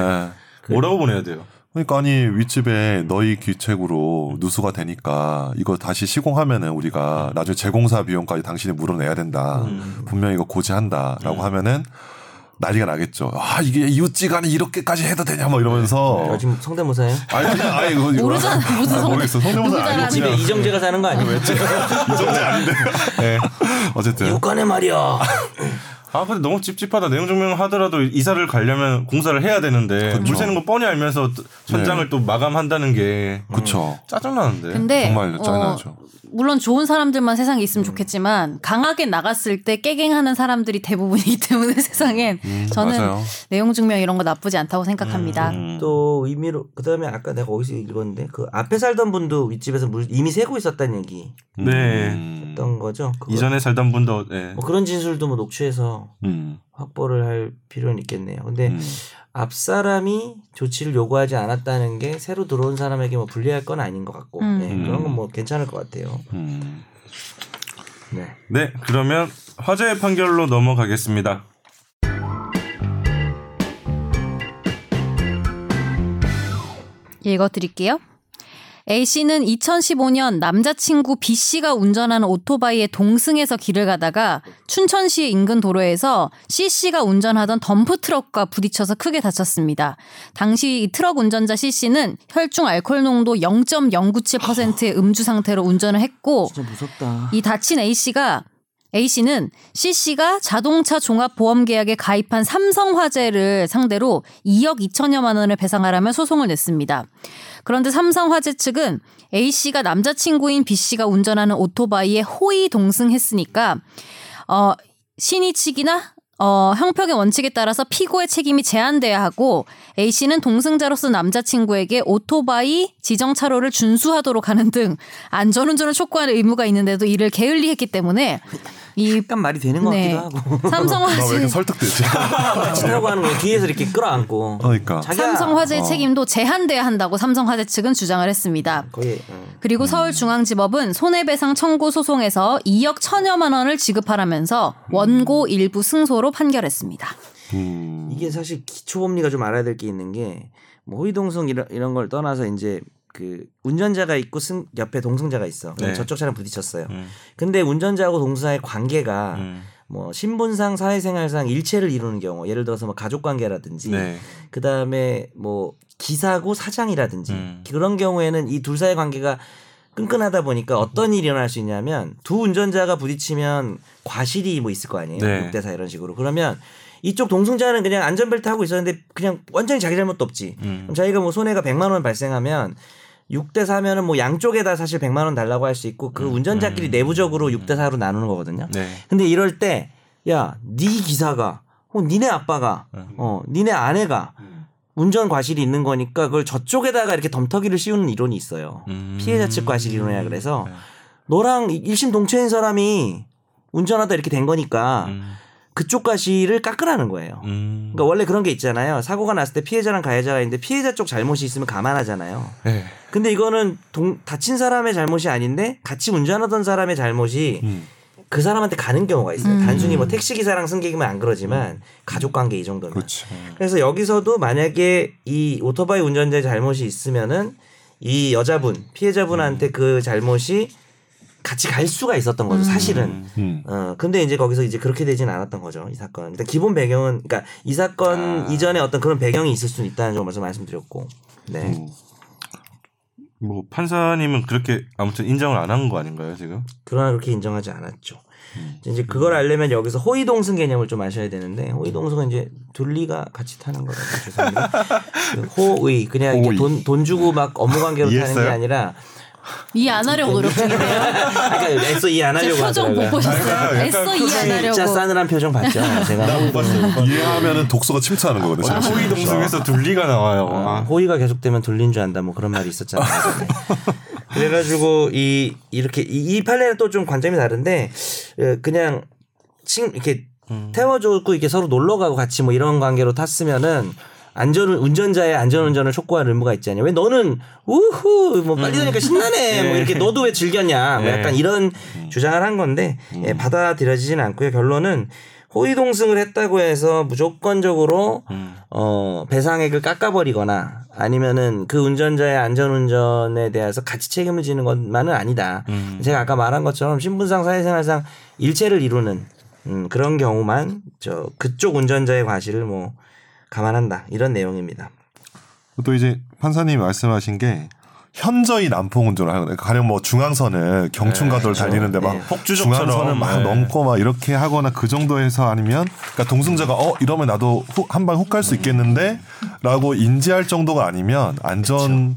네. 뭐라고 보내야 돼요? 그러니까 아니 윗집에 너희 귀책으로 누수가 되니까 이거 다시 시공하면은 우리가 나중에 재공사 비용까지 당신이 물어내야 된다. 분명히 이거 고지한다라고 하면은 난리가 나겠죠. 아 이게 이웃지간에 이렇게까지 해도 되냐 뭐 이러면서 저 지금 성대모사예요? 아니 아니 이거 모르잖아. 무슨 아, 성- 모르겠어. 성대모사 아니고 집에 이정재가 사는 거 아니에요? 이정재 아닌데. 네. 어쨌든 이웃간에 말이야. 아 근데 너무 찝찝하다 내용 증명 하더라도 이사를 가려면 공사를 해야 되는데 물 새는 거 뻔히 알면서 천장을 네. 또 마감한다는 게 그쵸. 짜증나는데 근데 정말 어, 짜증나죠. 물론 좋은 사람들만 세상에 있으면 좋겠지만 강하게 나갔을 때 깨갱하는 사람들이 대부분이기 때문에 세상엔 저는 맞아요. 내용 증명 이런 거 나쁘지 않다고 생각합니다. 음. 또 의미로 그다음에 아까 내가 어디서 읽었는데 그 앞에 살던 분도 윗집에서 물 이미 새고 있었다는 얘기 네 음. 했던 거죠. 그거- 이전에 살던 분도 네. 뭐 그런 진술도 뭐 녹취해서 음. 확보를 할 필요는 있겠네요. 근데 음. 앞 사람이 조치를 요구하지 않았다는 게 새로 들어온 사람에게 뭐 불리할 건 아닌 것 같고 음. 네, 그런 건 뭐 괜찮을 것 같아요. 음. 네. 네 그러면 화제의 판결로 넘어가겠습니다 읽어드릴게요. A 씨는 2015년 남자친구 B 씨가 운전하는 오토바이에 동승해서 길을 가다가 춘천시 인근 도로에서 C 씨가 운전하던 덤프 트럭과 부딪혀서 크게 다쳤습니다. 당시 이 트럭 운전자 C 씨는 혈중 알코올 농도 0.097%의 음주 상태로 운전을 했고. 이 다친 A 씨가 A 씨는 C 씨가 자동차 종합 보험 계약에 가입한 삼성화재를 상대로 2억 2천여만 원을 배상하라며 소송을 냈습니다. 그런데 삼성화재 측은 A 씨가 남자친구인 B 씨가 운전하는 오토바이에 호의 동승했으니까 어 신의 측이나 어, 형평의 원칙에 따라서 피고의 책임이 제한돼야 하고 A 씨는 동승자로서 남자친구에게 오토바이 지정 차로를 준수하도록 하는 등 안전운전을 촉구하는 의무가 있는데도 이를 게을리했기 때문에 이 약간 말이 되는 것 네. 같기도 하고. 나왜 삼성 화재 이렇게 설득되지? 치라고 하는 거 뒤에서 이렇게 끌어안고. 그러니까. 자기야. 삼성 화재의 어. 책임도 제한돼야 한다고 삼성 화재 측은 주장을 했습니다. 거의 어. 그리고 서울중앙지법은 손해배상 청구 소송에서 2억 천여만 원을 지급하라면서 원고 일부 승소로 판결했습니다. 음. 이게 사실 기초법리가 좀 알아야 될 게 있는 게 뭐 호위동성 이런, 이런 걸 떠나서 이제 그 운전자가 있고 승, 옆에 동승자가 있어. 네. 저쪽 차량 부딪혔어요. 음. 근데 운전자하고 동승자의 관계가 음. 뭐 신분상 사회생활상 일체를 이루는 경우 예를 들어서 뭐 가족 관계라든지 네. 그다음에 뭐 기사고 사장이라든지 음. 그런 경우에는 이 둘 사이의 관계가 끈끈하다 보니까 어떤 일이 일어날 수 있냐면 두 운전자가 부딪히면 과실이 뭐 있을 거 아니에요. 네. 6대4 이런 식으로. 그러면 이쪽 동승자는 그냥 안전벨트 하고 있었는데 그냥 완전히 자기 잘못도 없지. 음. 그럼 자기가 뭐 손해가 100만 원 발생하면 6대 4면은 뭐 양쪽에 다 사실 100만 원 달라고 할 수 있고 그 운전자끼리 내부적으로 6대 4로 나누는 거거든요. 네. 근데 이럴 때, 야, 네 기사가, 어, 니네 아빠가, 어, 니네 아내가 운전 과실이 있는 거니까 그걸 저쪽에다가 이렇게 덤터기를 씌우는 이론이 있어요. 음. 피해자 측 과실 이론이야. 그래서 네. 너랑 일심 동체인 사람이 운전하다 이렇게 된 거니까 음. 그쪽 과실을 깎으라는 거예요. 음. 그러니까 원래 그런 게 있잖아요. 사고가 났을 때 피해자랑 가해자가 있는데 피해자 쪽 잘못이 있으면 감안하잖아요. 네. 근데 이거는 동- 다친 사람의 잘못이 아닌데 같이 운전하던 사람의 잘못이 음. 그 사람한테 가는 경우가 있어요. 음. 단순히 뭐 택시 기사랑 승객이면 안 그러지만 가족 관계 이 정도면. 그렇지. 그래서 여기서도 만약에 이 오토바이 운전자의 잘못이 있으면은 이 여자분 피해자분한테 그 잘못이 같이 갈 수가 있었던 거죠. 사실은. 음. 어 근데 이제 거기서 이제 그렇게 되진 않았던 거죠. 이 사건. 일단 기본 배경은 그러니까 이 사건 아. 이전에 어떤 그런 배경이 있을 수는 있다는 점을 말씀드렸고. 네. 음. 뭐 판사님은 그렇게 아무튼 인정을 안 한 거 아닌가요 지금? 그러나 그렇게 인정하지 않았죠. 이제 그걸 알려면 여기서 호의동승 개념을 좀 아셔야 되는데 호의동승은 이제 둘리가 같이 타는 거라고 죄송합니다. 그 호의 그냥. 돈, 돈 주고 막 업무 관계로 타는 게? 아니라 이 안 하려고 노력 중이네요. 그러니까 애써 이해 안제 하려고 표정. 못 보셨어요? 애써 이해 안 진짜 하려고. 싸늘한 표정 봤죠. 제가 이해하면은 독서가 침투하는 거거든요. 아, 호의 동승에서 둘리가 나와요. 어, 아. 호의가 계속되면 둘린 줄 안다 뭐 그런 말이 있었잖아요. 그래가지고 이 이렇게 이, 이 판례는 또 좀 관점이 다른데 어, 그냥 친 이렇게 태워주고 이렇게 서로 놀러 가고 같이 뭐 이런 관계로 탔으면은 안전 운전자의 안전운전을 촉구할 의무가 있잖아요. 왜 너는 우후 뭐 빨리 다니까 신나네 뭐 이렇게 너도 왜 즐겼냐 뭐 네. 약간 이런 주장을 한 건데 예, 받아들여지진 않고요. 결론은 호의동승을 했다고 해서 무조건적으로 어 배상액을 깎아버리거나 아니면은 그 운전자의 안전운전에 대해서 같이 책임을 지는 것만은 아니다. 제가 아까 말한 것처럼 신분상 사회생활상 일체를 이루는 음, 그런 경우만 저 그쪽 운전자의 과실을 뭐 감안한다 이런 내용입니다. 또 이제 판사님이 말씀하신 게 현저히 난폭 운전을 하는 거예요. 가령 뭐 중앙선을 경춘가도를 달리는데 막 네. 폭주족처럼. 중앙선을 막 네. 넘고 막 이렇게 하거나 그 정도에서 아니면 그러니까 동승자가 어 이러면 나도 한 방 훅 갈 수 있겠는데라고 인지할 정도가 아니면 안전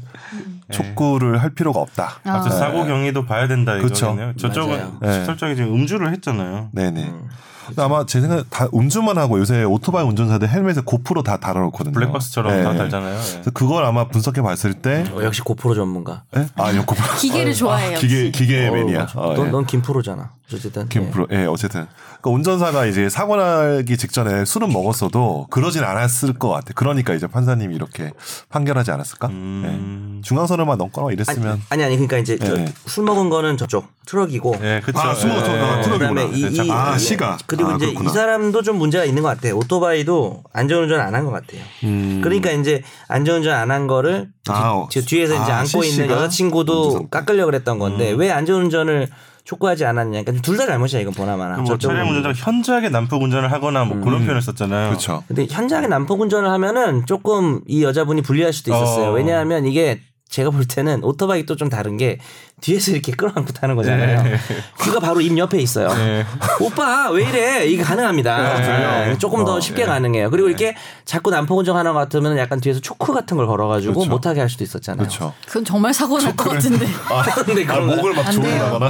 촉구를 할 필요가 없다. 아. 저 사고 경위도 봐야 된다 그쵸. 이거네요. 저쪽은 맞아요. 네. 설정이 지금 음주를 했잖아요. 네네. 음. 아마 제 생각 다 음주만 하고 요새 오토바이 운전사들 헬멧에 고프로 다 달아놓거든요. 블랙박스처럼 네. 다 달잖아요. 예. 그래서 그걸 아마 분석해 봤을 때 어, 역시 고프로 전문가. 예? 아, 이거 고프로. 기계를 좋아해요. 기계 기계 어, 매니아. 어, 넌, 예. 넌 김프로잖아. 어쨌든 김 네. 프로, 예, 어쨌든. 그러니까 운전사가 이제 사고 나기 직전에 술은 먹었어도 그러진 않았을 것 같아. 그러니까 이제 판사님이 이렇게 판결하지 않았을까? 예. 중앙선을만 넘거나 이랬으면. 아니 아니 그러니까 이제 저 네. 술 먹은 거는 저쪽 트럭이고 예, 그쵸. 아, 예, 터- 예. 아, 트럭이구나. 그다음에 이, 이 아, 이- 시가. 그 리고 아, 이제 그렇구나. 이 사람도 좀 문제가 있는 것 같아요. 오토바이도 안전운전 안 한 것 같아요. 음. 그러니까 이제 안전운전 안 한 거를 아, 어. 뒤, 뒤에서 이제 아, 안고 있는 여자친구도. 깎으려고 그랬던 건데 왜 안전운전을 촉구하지 않았냐. 그러니까 둘 다 잘못이야 이건 보나마나. 뭐. 차량 운전자가 현저하게 난폭 운전을 하거나 뭐 그런 표현을 썼잖아요. 그렇죠. 근데 현장에 난폭 운전을 하면은 조금 이 여자분이 불리할 수도 있었어요. 어. 왜냐하면 이게 제가 볼 때는 오토바이 또 좀 다른 게 뒤에서 이렇게 끌어안고 타는 거잖아요. 네. 귀가 바로 입 옆에 있어요. 오빠 왜 이래? 이게 가능합니다. 네, 조금 더 쉽게 가능해요. 그리고 이렇게 자꾸 난폭 운전 하는 것 같으면 약간 뒤에서 초크 같은 걸 걸어가지고 그렇죠. 못하게 할 수도 있었잖아요. 그렇죠. 그건 정말 사고 날 것 같은데. 근데 아, 그런 거- 목을 막.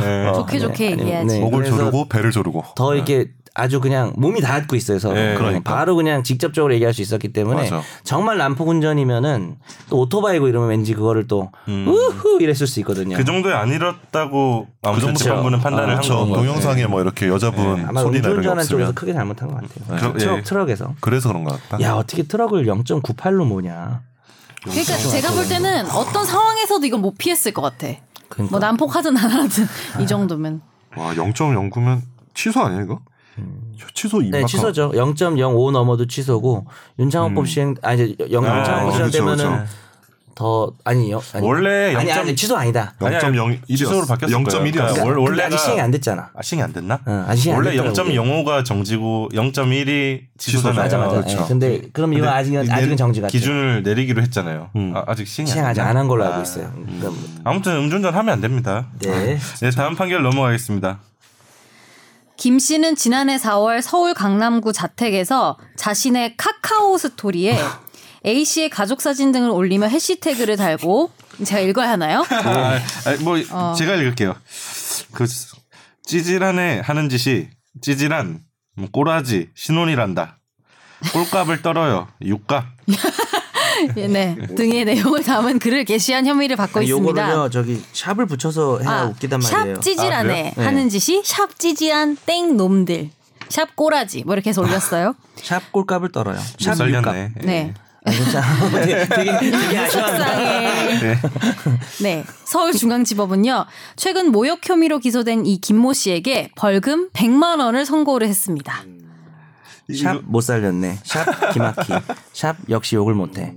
네. 어. 좋게 좋게 네, 얘기해야지. 네. 목을 조르고 배를 조르고. 더 이렇게 아주 그냥 몸이 닿고 있어요. 서로. 네, 그러니까. 바로 그냥 직접적으로 얘기할 수 있었기 때문에 맞아. 정말 난폭 운전이면은 또 오토바이고 이러면 왠지 그거를 또 우후 이랬을 수 있거든요. 그 정도에 안 잃었다고 아무튼 재판부는 판단을 아, 한 그렇죠. 거고. 동영상에 뭐 이렇게 여자분 아마 소리나 이런 게 음주운전한 쪽에서 크게 잘못한 것 같아요. 그럼, 트럭, 예. 트럭에서. 그래서 그런 것 같다. 야 어떻게 트럭을 0.98로 모냐. 그러니까 제가 볼 때는 어떤 상황에서도 이건 못 피했을 것 같아. 그러니까. 뭐 난폭하든 안 하든 이 정도면. 와 0.09면 취소 아니야 이거? 취소 임박. 네, 취소죠. 0.05 넘어도 취소고 윤창호법 시행 아니 이제 영- 아, 윤창호법 그렇죠, 시행되면은 그렇죠. 더 아니요. 아니, 원래 아니, 0.1 아니 취소 아니다. 0.01 취소로 바뀌었을 거예요. 0.1이었어. 그러니까 월- 원래가 아직 시행이 안 됐잖아. 아, 시행이 안 됐나? 응, 아직 시행 안 원래 됐더라고요. 0.05가 정지고 0.1이 취소잖아요. 맞아 맞아. 그렇죠. 예, 근데 그럼 이건 아직은 아직은 정지 같아. 기준을 내리기로 했잖아요. 음. 아, 아직 시행이 시행 아직? 안 한 걸로 아, 알고 있어요. 그러니까 뭐- 아무튼 음주운전 하면 안 됩니다. 네. 네, 다음 판결 넘어가겠습니다. 김 씨는 지난해 4월 서울 강남구 자택에서 자신의 카카오 스토리에 A 씨의 가족 사진 등을 올리며 해시태그를 달고 제가 읽어야 하나요? 아, 뭐 어. 제가 읽을게요. 그 찌질한에 하는 짓이 찌질한 뭐 꼬라지 신혼이란다. 꼴값을 떨어요. 육값. 예, 네 등의 내용을 담은 글을 게시한 혐의를 받고 아니, 있습니다. 요거를요 저기 샵을 붙여서 해야 웃기단 말이에요. 샵 찌질하네 아? 하는 짓이 샵 찌질한 땡 놈들. 샵 꼬라지 뭐 이렇게 해서 올렸어요. 샵 꼴값을 떨어요. 못샵 살렸네. 예. 네. 아, 진짜 되게 되게, 되게 아쉬워합니다. 속상해. 네. 서울중앙지법은요, 최근 모욕 혐의로 기소된 이 김모 씨에게 벌금 100만 원을 선고를 했습니다. 샵 못 살렸네. 샵 기막히. 샵 역시 욕을 못해.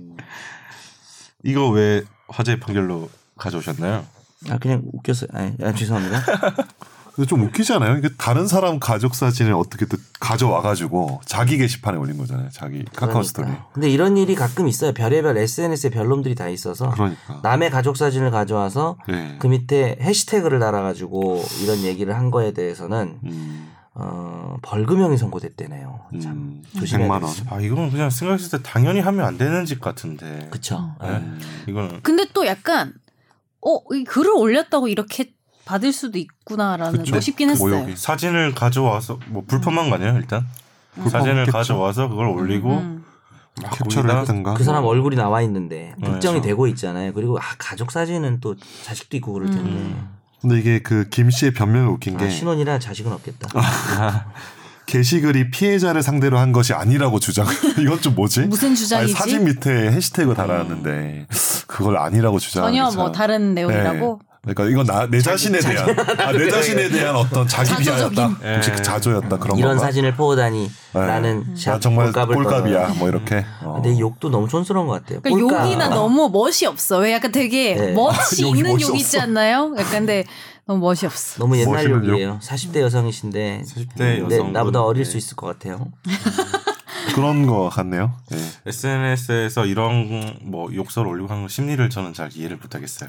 이거 왜 화재 판결로 가져오셨나요? 아 그냥 웃겼어요. 아니, 아, 죄송합니다. 근데 좀 웃기지 않아요? 이게 다른 사람 가족 사진을 어떻게 또 가져와가지고 자기 게시판에 올린 거잖아요. 자기 카카오 스토리. 그러니까. 근데 이런 일이 가끔 있어요. 별의별 SNS에 별놈들이 다 있어서 그러니까. 남의 가족 사진을 가져와서 네. 그 밑에 해시태그를 달아가지고 이런 얘기를 한 거에 대해서는 음, 어, 벌금형이 선고됐대네요. 참 음, 조심해야 100만 원. 아 이건 그냥 생각했을 때 당연히 하면 안 되는 짓 같은데. 그쵸. 네? 예. 이거는 근데 또 약간, 어, 이 글을 올렸다고 이렇게 받을 수도 있구나라는 그쵸. 거 싶긴 했어요. 모욕이. 사진을 가져와서 뭐 불법한 거 아니에요 일단? 사진을 불법했겠죠. 가져와서 그걸 올리고 음. 캡처를 거기다 했든가. 그 사람 얼굴이 나와 있는데 특정이 그렇죠. 되고 있잖아요. 그리고 아, 가족 사진은 또 자식도 있고 그럴 텐데 근데 이게 그 김 씨의 변명이 웃긴 게 아, 신혼이라 자식은 없겠다. 게시글이 피해자를 상대로 한 것이 아니라고 주장. 이건 좀 뭐지? 무슨 주장이지? 아니, 사진 밑에 해시태그 달았는데 그걸 아니라고 주장하는 전혀 게뭐 참- 다른 내용이라고. 네. 그러니까 이건 나, 내 자신에 대한 아, 내 자신에 대한 어떤 자기. 비하였다. 혹시 그 자조였다 그런 이런 건가? 사진을 포다니 네. 나는 나샵 정말 꼴값이야. 뭐 이렇게. 어. 근데 이 욕도 너무 촌스러운 것 같아요. 그러니까 꼴값. 욕이나 너무 멋이 없어. 왜 약간 되게 네. 멋이 욕이 있는 멋이 욕 있지. 않나요? 약간 근데 너무 멋이 없어. 너무 옛날 욕이에요. 40대 여성이신데 40대 네, 여성분. 나보다 어릴 네. 수 있을 것 같아요. 그런 거 같네요. 예. SNS에서 이런 뭐 욕설 올리고 하는 심리를 저는 잘 이해를 못하겠어요.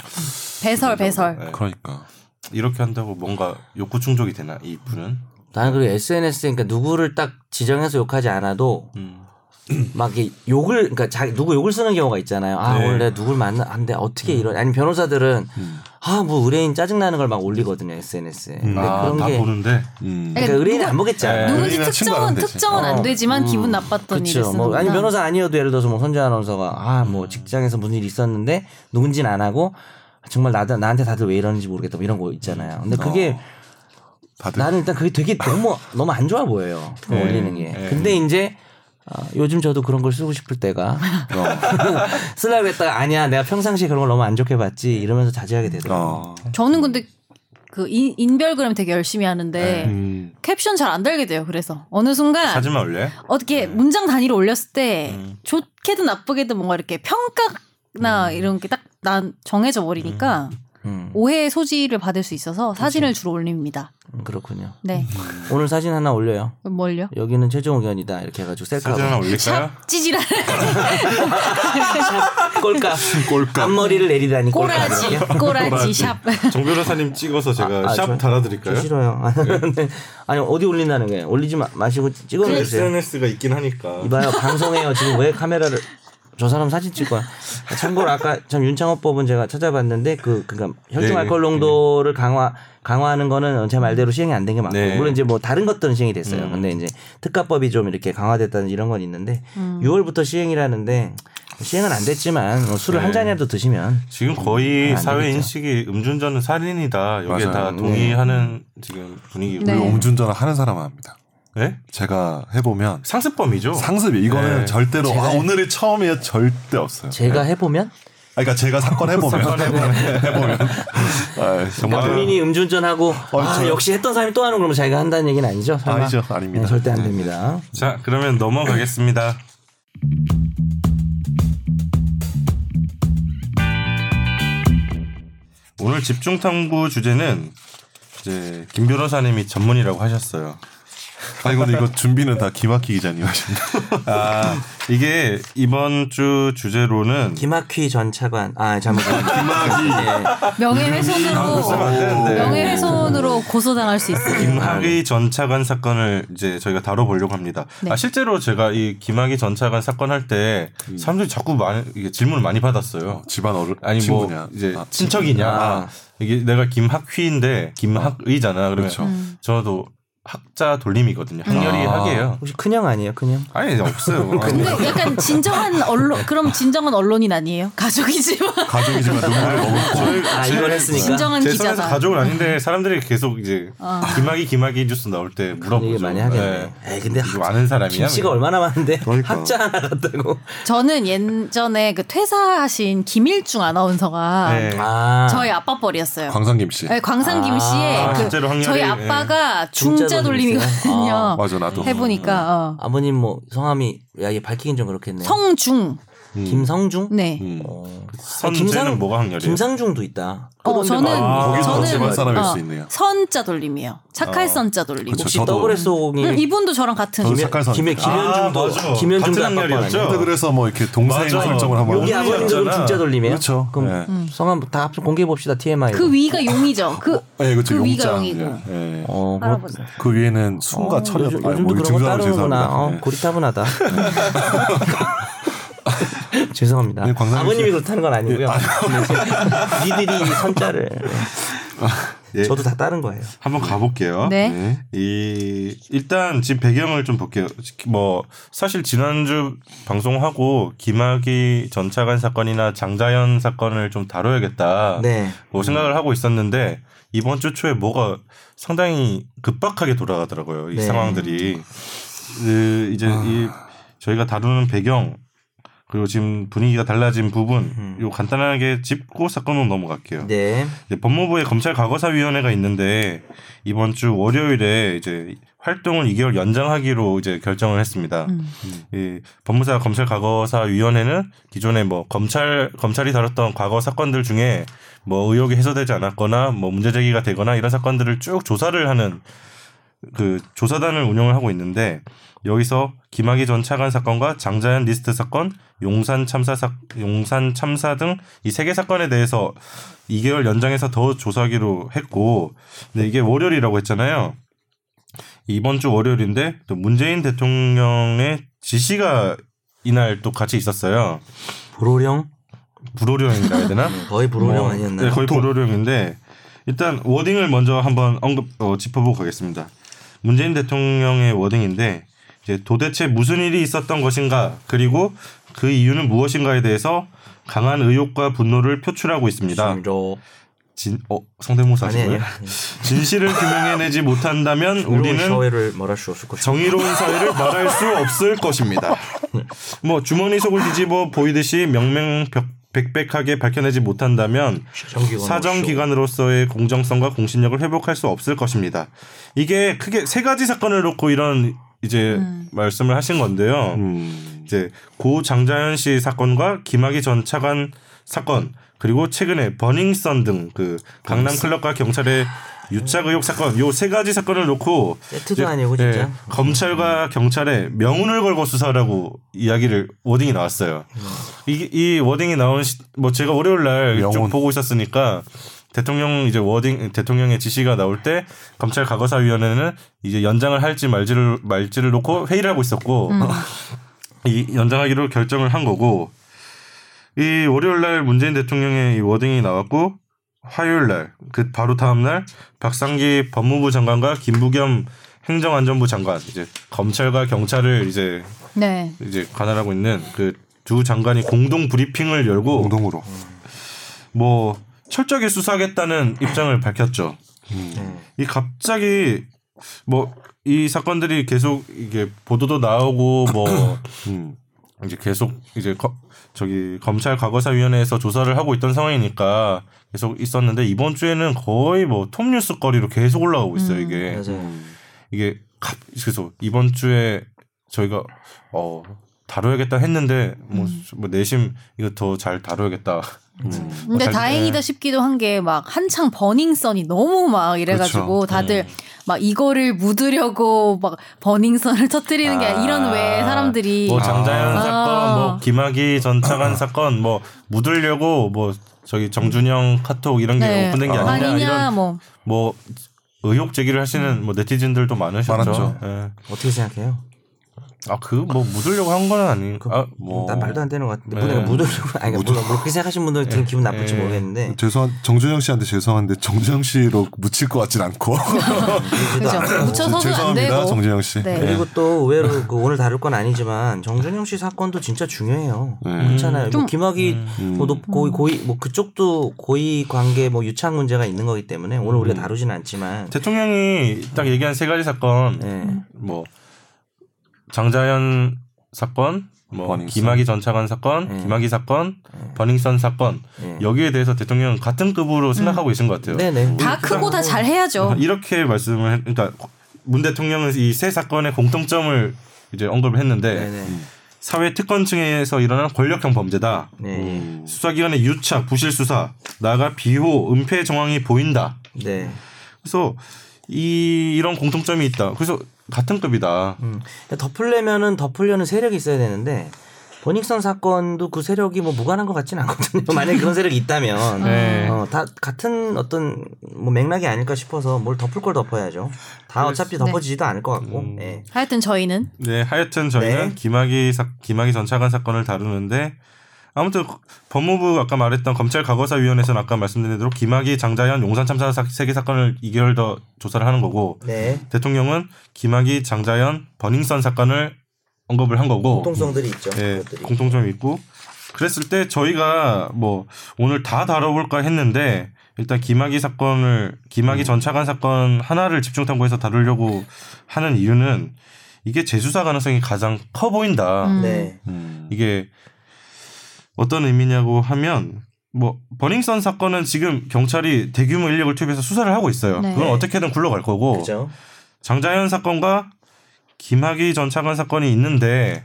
배설 배설. 네. 그러니까. 이렇게 한다고 뭔가 욕구 충족이 되나 이 분은? 나는 그리고 SNS 그러니까 누구를 딱 지정해서 욕하지 않아도 음. 막 이렇게 욕을 그러니까 자기 누구 욕을 쓰는 경우가 있잖아요. 아 네. 오늘 내가 누굴 만나 안돼 어떻게 이런 아니 변호사들은 아 뭐 의뢰인 짜증 나는 걸 막 올리거든요 SNS에. 근데 아, 그런 다 게 보는데 음. 그러니까 의뢰인 안 보겠지. 네. 누군지 친구 특정은 되지. 특정은 안 어. 되지만 기분 나빴던 그렇죠. 쓰는구나. 뭐 아니 변호사 아니어도 예를 들어서 뭐 선재 아나운서가 아 뭐 직장에서 무슨 일이 있었는데 누군지는 안 하고 정말 나 나한테 다들 왜 이러는지 모르겠다 뭐 이런 거 있잖아요. 근데 그게 다들 나는 일단 그게 되게 너무 너무 안 좋아 보여요. 그거 네. 올리는 게. 네. 근데 이제 어, 요즘 저도 그런 걸 쓰고 싶을 때가 어. 쓰려고 했다가 아니야 내가 평상시에 그런 걸 너무 안 좋게 봤지 이러면서 자제하게 되더라고요. 어. 저는 근데 그 인, 인별그램 되게 열심히 하는데 음. 캡션 잘 안 달게 돼요. 그래서 어느 순간 사진만 올려요? 어떻게 문장 단위로 올렸을 때 음. 좋게든 나쁘게든 뭔가 이렇게 평가나 이런 게 딱 난 정해져 버리니까 음, 오해의 소지를 받을 수 있어서 사진을 주로 올립니다. 음, 그렇군요. 네. 오늘 사진 하나 올려요. 뭘요? 여기는 최종 의견이다 이렇게 해가지고 셀카 사진 하나 올릴까요? 찌질한 꼴값 꼴값. 앞머리를 내리다니 꼴값 꼬라지. 꼬라지 샵. 정 변호사님 찍어서 제가 아, 샵 저- 달아드릴까요? 저 싫어요. 네. 아니 어디 올린다는 거예요? 올리지 마, 마시고 찍어주세요. SNS가 있긴 하니까. 이봐요 방송해요 지금 왜 카메라를 저 사람 사진 찍고 와. 참고로 아까 참 윤창호법은 제가 찾아봤는데 그 그니까 혈중 네, 알코올 농도를 강화 강화하는 거는 제 말대로 시행이 안 된게 맞고 네. 물론 이제 뭐 다른 것들은 시행이 됐어요. 음. 근데 이제 특가법이 좀 이렇게 강화됐다는 이런 건 있는데 6월부터 시행이라는데 시행은 안 됐지만 뭐 술을 네. 한 잔이라도 드시면 지금 거의 안 사회 되겠죠. 인식이 음주운전은 살인이다. 여기에 맞아요. 다 네. 동의하는 지금 분위기고. 네. 우리 음주운전을 하는 사람은 합니다. 네? 제가 해보면 상습범이죠. 상습이 이거는 네. 절대로 제가 아, 해- 오늘이 처음이야 절대 없어요. 제가 해보면 아, 그러니까 제가 사건 해보면 사건 해보면. 해보면 아, 그러니까 정말 본인이 음주운전하고 아, 저- 역시 했던 사람이 또 하는 그러면 자기가 한다는 얘기는 아니죠? 설마? 아니죠, 아닙니다. 네, 절대 안 네. 됩니다. 자, 그러면 넘어가겠습니다. 오늘 집중 탐구 주제는 이제 김 변호사님이 전문이라고 하셨어요. 아니 근데 이거 준비는 다 기막히 기자님 하신다. 아, 이게 이번 주 주제로는 김학휘 전 차관 아 잘못 김학휘 명예훼손으로 쓰면 안 되는데. 명예훼손으로 고소당할 수 있어요. 김학의 전 차관 사건을 이제 저희가 다뤄보려고 합니다. 네. 아, 실제로 제가 이 김학의 전 차관 사건 할 때 사람들이 자꾸 많이 이게 질문을 많이 받았어요. 집안 어른 아니 친구냐? 뭐 이제 아, 친척이냐? 아. 이게 내가 김학휘인데 김학의잖아. 그러면 그렇죠. 저도 학자 돌림이거든요. 학렬이 아. 학이에요. 혹시 큰형 아니에요 큰형? 아니 없어요. 근데 약간 진정한 언론 그럼 진정한 언론인 아니에요? 가족이지만 가족이지만 눈물을 저희- 아 제- 이걸 했으니까 진정한 제 손에서 기자다. 가족은 아닌데 사람들이 계속 이제 김학의 김학의 뉴스 나올 때 물어보죠. 많이 하겠네. 네. 에이, 근데 이거 아는 사람이야. 김씨가 얼마나 많은데 그러니까. 학자 하나 같다고. 저는 예전에 그 퇴사하신 김일중 아나운서가 네. 아 저희 아빠 뻘이었어요. 광상김 씨. 네, 광산 김 씨의 아, 그 저희 예. 아빠가 중자 돌림이세요? 돌림이거든요. 아, 맞아 나도. 해보니까 어. 아버님 뭐 성함이 야 이게 밝히긴 좀 그렇겠네요. 성중 김성중? 네. 음. 어. 선제는 뭐가 확률이에요? 김상중도 있다. 어, 저는 막- 거기서 저는 사람일 어, 수 있네요. 선자 돌림이에요. 착할 어. 선자 돌림. 그쵸, 혹시 저도- 더블 S5이 음, 이분도 저랑 같은 저도 착할 선. 김, 김현중도 아. 김현중도 학렬이었죠? 그래서 뭐 이렇게 동생 맞아. 설정을 한번 여기 어머니였잖아. 아버님도 중자 돌림이에요? 그렇죠. 그럼 네. 성함 다 합쳐 공개해 봅시다 TMI. 그 위가 용이죠. 그, 예, 그렇죠. 그 위가 용자. 용이고. 예, 예. 어. 그 위에는 순과 어, 철이 요즘, 아니, 요즘도 뭐 그런 거 따르는구나. 어, 예. 고리타분하다. 죄송합니다. 네, 아버님이 씨. 그렇다는 건 아니고요. 네, 니들이 이 선자를 예. 저도 다 따른 거예요. 한번 가볼게요. 네. 네. 이 일단 지금 배경을 좀 볼게요. 뭐 사실 지난주 방송하고 김학의 전 차관 사건이나 장자연 사건을 좀 다뤄야겠다. 네. 뭐 생각을 하고 있었는데 이번 주 초에 뭐가 상당히 급박하게 돌아가더라고요. 이 네. 상황들이 그 이제 이 저희가 다루는 배경 그리고 지금 분위기가 달라진 부분 요 간단하게 짚고 사건으로 넘어갈게요. 네. 이제 법무부의 검찰 과거사위원회가 있는데 이번 주 월요일에 이제 활동을 2개월 연장하기로 이제 결정을 했습니다. 음. 이 법무사 검찰 과거사위원회는 기존에 뭐 검찰 검찰이 다뤘던 과거 사건들 중에 뭐 의혹이 해소되지 않았거나 뭐 문제 제기가 되거나 이런 사건들을 쭉 조사를 하는 그 조사단을 운영을 하고 있는데 여기서 김학의 전 차관 사건과 장자연 리스트 사건, 용산 참사 사 용산 참사 등 이 세 개 사건에 대해서 2개월 연장해서 더 조사하기로 했고 근데 이게 월요일이라고 했잖아요. 이번 주 월요일인데 또 문재인 대통령의 지시가 이날 또 같이 있었어요. 불호령 불호령인가 해야 되나? 거의 불호령 뭐, 아니었나요? 네, 거의 불호령인데 일단 워딩을 먼저 한번 언급 어, 짚어보고 가겠습니다. 문재인 대통령의 워딩인데 이제 도대체 무슨 일이 있었던 것인가 그리고 그 이유는 무엇인가에 대해서 강한 의혹과 분노를 표출하고 있습니다. 저 진, 어, 성대모사시고요. 진실을 규명해내지 못한다면 우리는 우리는 사회를 말할 수 없을 것이다. 정의로운 사회를 말할 수 없을 것입니다. 뭐 주머니 속을 뒤집어 보이듯이 명명백백하게 밝혀내지 못한다면 사정 기관으로서. 사정기관으로서의 공정성과 공신력을 회복할 수 없을 것입니다. 이게 크게 세 가지 사건을 놓고 이런 이제 말씀을 하신 건데요. 음. 이제 고 장자연 씨 사건과 김학의 전 차관 사건 그리고 최근에 버닝썬 등 그 강남 클럽과 경찰의 유착 의혹 사건 요 세 가지 사건을 놓고 세트도 아니고 예, 진짜. 검찰과 경찰의 명운을 걸고 수사라고 이야기를 wording이 나왔어요. 이, 이 wording이 나온 시, 뭐 제가 월요일 날 쭉. 보고 있었으니까 대통령 이제 wording 대통령의 지시가 나올 때 검찰 과거사위원회는 이제 연장을 할지 말지를 말지를 놓고 회의를 하고 있었고 이 연장하기로 결정을 한 거고 이 월요일 날 문재인 대통령의 이 워딩이 나왔고 화요일 날 그 바로 다음 날 박상기 법무부 장관과 김부겸 행정안전부 장관 이제 검찰과 경찰을 이제 네. 이제 관할하고 있는 그 두 장관이 공동 브리핑을 열고 공동으로. 뭐 철저하게 수사하겠다는 입장을 밝혔죠. 네. 이 갑자기 뭐 이 사건들이 계속 이게 보도도 나오고 뭐 음. 이제 계속 이제 거, 저기 검찰 과거사위원회에서 조사를 하고 있던 상황이니까 계속 있었는데 이번 주에는 거의 뭐 톱뉴스 거리로 계속 올라오고 있어요 이게 맞아요. 이게 갑 그래서 이번 주에 저희가 어 다뤄야겠다 했는데 뭐, 뭐 내심 이거 더 잘 다뤄야겠다. 근데 잘- 다행이다 싶기도 한 게 막 한창 버닝썬이 너무 막 이래가지고 그렇죠. 다들 막 이거를 묻으려고 막 버닝썬을 터뜨리는 게 이런 외 사람들이 뭐 장자연 아. 사건, 뭐 김학의 전 차관 사건, 뭐 묻으려고 뭐 저기 정준영 카톡 이런 게 네. 오픈된 게 아니냐, 아니냐 이런 뭐 뭐 의혹 제기를 하시는 뭐 네티즌들도 많으셨죠. 많았죠. 예. 어떻게 생각해요? 아 그 뭐 묻으려고 한 건 아니. 아 뭐. 난 말도 안 되는 것 같은데 네. 네. 묻으려고 아니 물론 물론 그렇게 생각하신 분들 은 기분 나쁠지 네. 모르겠는데 죄송 정준영 씨한테 죄송한데 정준영 씨로 묻힐 것 같진 않고. 그죠 묻혀서도 안 죄송합니다 되고 정준영 씨. 네. 그리고 또 의외로 그 오늘 다룰 건 아니지만 정준영 씨 사건도 진짜 중요해요. 네. 그렇잖아요. 뭐 좀- 김학의 뭐 높- 고위 고위 뭐 그쪽도 고위 관계 뭐 유착 문제가 있는 거기 때문에 오늘 우리가 다루지는 않지만 대통령이 딱 얘기한 세 가지 사건, 네. 뭐 장자연 사건, 뭐 버닝썬. 김학의 전 차관 사건, 네. 김학의 사건, 버닝썬 사건 네. 여기에 대해서 대통령은 같은 급으로 생각하고 계신 것 같아요. 네네. 다 크고 다 잘 해야죠. 이렇게 말씀을 했, 그러니까 문 대통령은 이 세 사건의 공통점을 이제 언급을 했는데 네네. 사회 특권층에서 일어난 권력형 범죄다. 네. 수사기관의 유착, 부실 수사, 나가 비호, 은폐 정황이 보인다. 네. 그래서 이 이런 공통점이 있다. 그래서 같은 급이다. 음. 덮으려면은 덮으려는 세력이 있어야 되는데 버닝썬 사건도 그 세력이 뭐 무관한 것 같지는 않거든요. 만약에 그런 세력이 있다면 네. 어, 다 같은 어떤 뭐 맥락이 아닐까 싶어서 뭘 덮을 걸 덮어야죠. 다 어차피 덮어지지도 않을 것 같고. 예. 하여튼 저희는 네, 하여튼 저희는 네. 김학의 사, 김학의 전 차관 사건을 다루는데 아무튼 법무부 아까 말했던 검찰 과거사위원회에서는 아까 말씀드린 대로 김학의 장자연 용산 참사 사- 세계 사건을 2개월 더 조사를 하는 거고 네. 대통령은 김학의 장자연 버닝썬 사건을 언급을 한 거고 공통성들이 있죠. 예, 그것들이. 공통점이 있고 그랬을 때 저희가 뭐 오늘 다 다뤄볼까 했는데 일단 김학의 사건을 김학의 전 차관 사건 하나를 집중 탐구해서 다루려고 하는 이유는 이게 재수사 가능성이 가장 커 보인다. 음. 네. 음. 이게 어떤 의미냐고 하면 뭐 버닝썬 사건은 지금 경찰이 대규모 인력을 투입해서 수사를 하고 있어요. 네. 그건 어떻게든 굴러갈 거고 그죠. 장자연 사건과 김학의 전 차관 사건이 있는데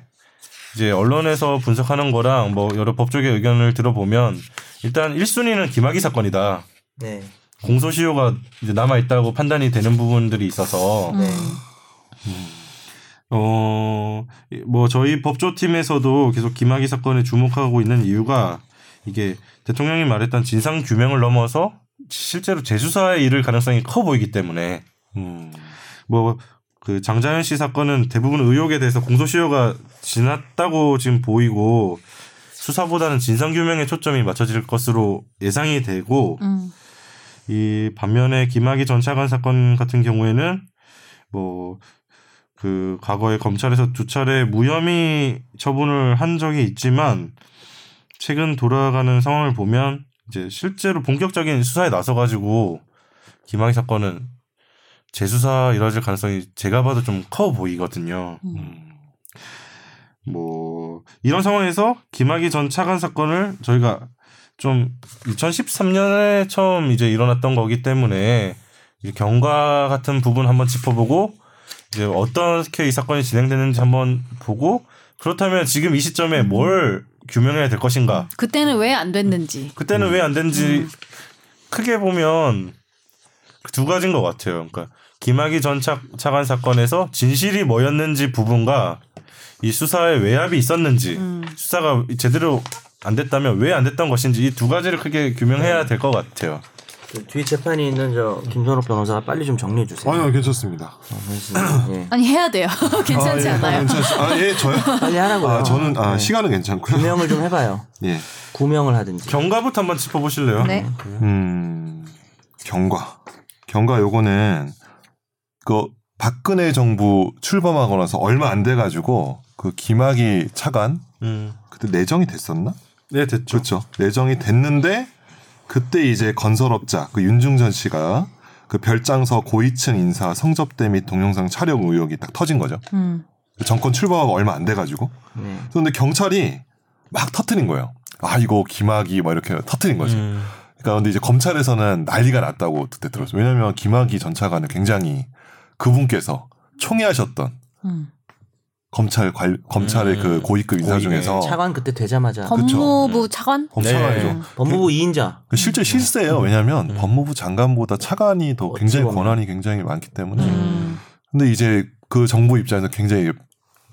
이제 언론에서 분석하는 거랑 뭐 여러 법조계 의견을 들어보면 일단 1순위는 김학의 사건이다. 네. 공소시효가 이제 남아 있다고 판단이 되는 부분들이 있어서 음. 어, 뭐 저희 법조팀에서도 계속 김학의 사건에 주목하고 있는 이유가 이게 대통령이 말했던 진상 규명을 넘어서 실제로 재수사에 이를 가능성이 커 보이기 때문에 음. 뭐그 장자연 씨 사건은 대부분 의혹에 대해서 공소시효가 지났다고 지금 보이고 수사보다는 진상 규명에 초점이 맞춰질 것으로 예상이 되고 음. 이 반면에 김학의 전 차관 사건 같은 경우에는 뭐 그 과거에 검찰에서 두 차례 무혐의 처분을 한 적이 있지만 최근 돌아가는 상황을 보면 이제 실제로 본격적인 수사에 나서가지고 김학의 사건은 재수사 이뤄질 가능성이 제가 봐도 좀 커 보이거든요. 음. 뭐 이런 상황에서 김학의 전 차관 사건을 저희가 좀 2013년에 처음 이제 일어났던 거기 때문에 경과 같은 부분 한번 짚어보고 이제 어떻게 이 사건이 진행되는지 한번 보고 그렇다면 지금 이 시점에 뭘 규명해야 될 것인가 그때는 왜 안 됐는지. 그때는 왜안 된지 크게 보면 그두 가지인 것 같아요. 그러니까 김학의 전 차, 차관 사건에서 진실이 뭐였는지 부분과 이 수사에 외압이 있었는지 음. 수사가 제대로 안 됐다면 왜 안 됐던 것인지 이 두 가지를 크게 규명해야 될 것 같아요. 그 뒤에 재판이 있는 저 김선욱 변호사가 빨리 좀 정리해 주세요. 아니요 괜찮습니다. 어, 그래서, 예. 아니 해야 돼요. 괜찮지 아, 예, 않아요. 괜찮- 아, 예, 저요? 빨리 하라고요. 아, 저는 아, 네. 시간은 괜찮고요. 규명을 좀 해봐요. 예. 구명을 하든지. 경과부터 한번 짚어보실래요? 네. 음, 경과. 경과 요거는 그 박근혜 정부 출범하고 나서 얼마 안 돼 가지고 그 김학의 차관 음. 그때 내정이 됐었나? 네 됐죠. 그렇죠. 내정이 됐는데 그때 이제 건설업자 그 윤중전 씨가 그 별장서 고위층 인사 성접대 및 동영상 촬영 의혹이 딱 터진 거죠. 음. 정권 출범하고 얼마 안 돼 가지고. 네. 그런데 경찰이 막 터트린 거예요. 아 이거 김학이 막 이렇게 터트린 거죠. 음. 그러니까 근데 이제 검찰에서는 난리가 났다고 그때 들었어요. 왜냐하면 김학의 전 차관은 굉장히 그분께서 총애하셨던 음. 검찰 관 검찰의 음. 그 고위급 인사. 중에서 차관 그때 되자마자 법무부 차관? 검찰관이죠. 네. 법무부 2인자. 그 실제 실세예요. 왜냐하면 법무부 장관보다 차관이 더 굉장히 보면. 권한이 굉장히 많기 때문에. 음. 근데 이제 그 정부 입장에서 굉장히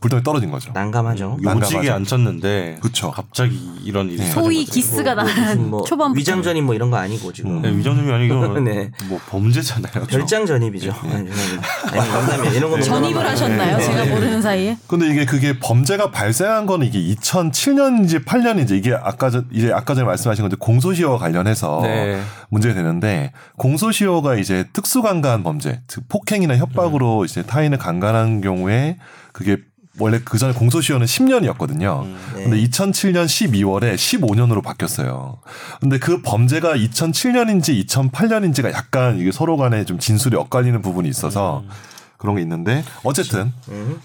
불덩이 떨어진 거죠. 난감하죠. 요직에 난감하죠. 앉혔는데 그쵸. 갑자기 이런 일이 네. 소위 거죠. 기스가 뭐, 나는 무슨 뭐 초반부터. 위장전입 뭐 이런 거 아니고 지금. 음. 네, 위장전이 아니고 네. 뭐 범죄잖아요. 별장 전입이죠. 아니, 죄송합니다. 아니, 농담이에요. 이런 거 전입을 하셨나요? 네. 제가 모르는 사이에. 근데 이게 그게 범죄가 발생한 거는 이게 2007년인지 8년인지 이게 아까 전 이제 아까 전에 말씀하신 건데 공소시효와 관련해서 네. 문제가 되는데 공소시효가 이제 특수강간 범죄, 즉 폭행이나 협박으로 음. 이제 타인을 강간한 경우에 그게 원래 그 전에 공소시효는 10년이었거든요. 음. 네. 근데 2007년 12월에 15년으로 바뀌었어요. 근데 그 범죄가 2007년인지 2008년인지가 약간 이게 서로 간에 좀 진술이 엇갈리는 부분이 있어서 음. 그런 게 있는데 어쨌든 음.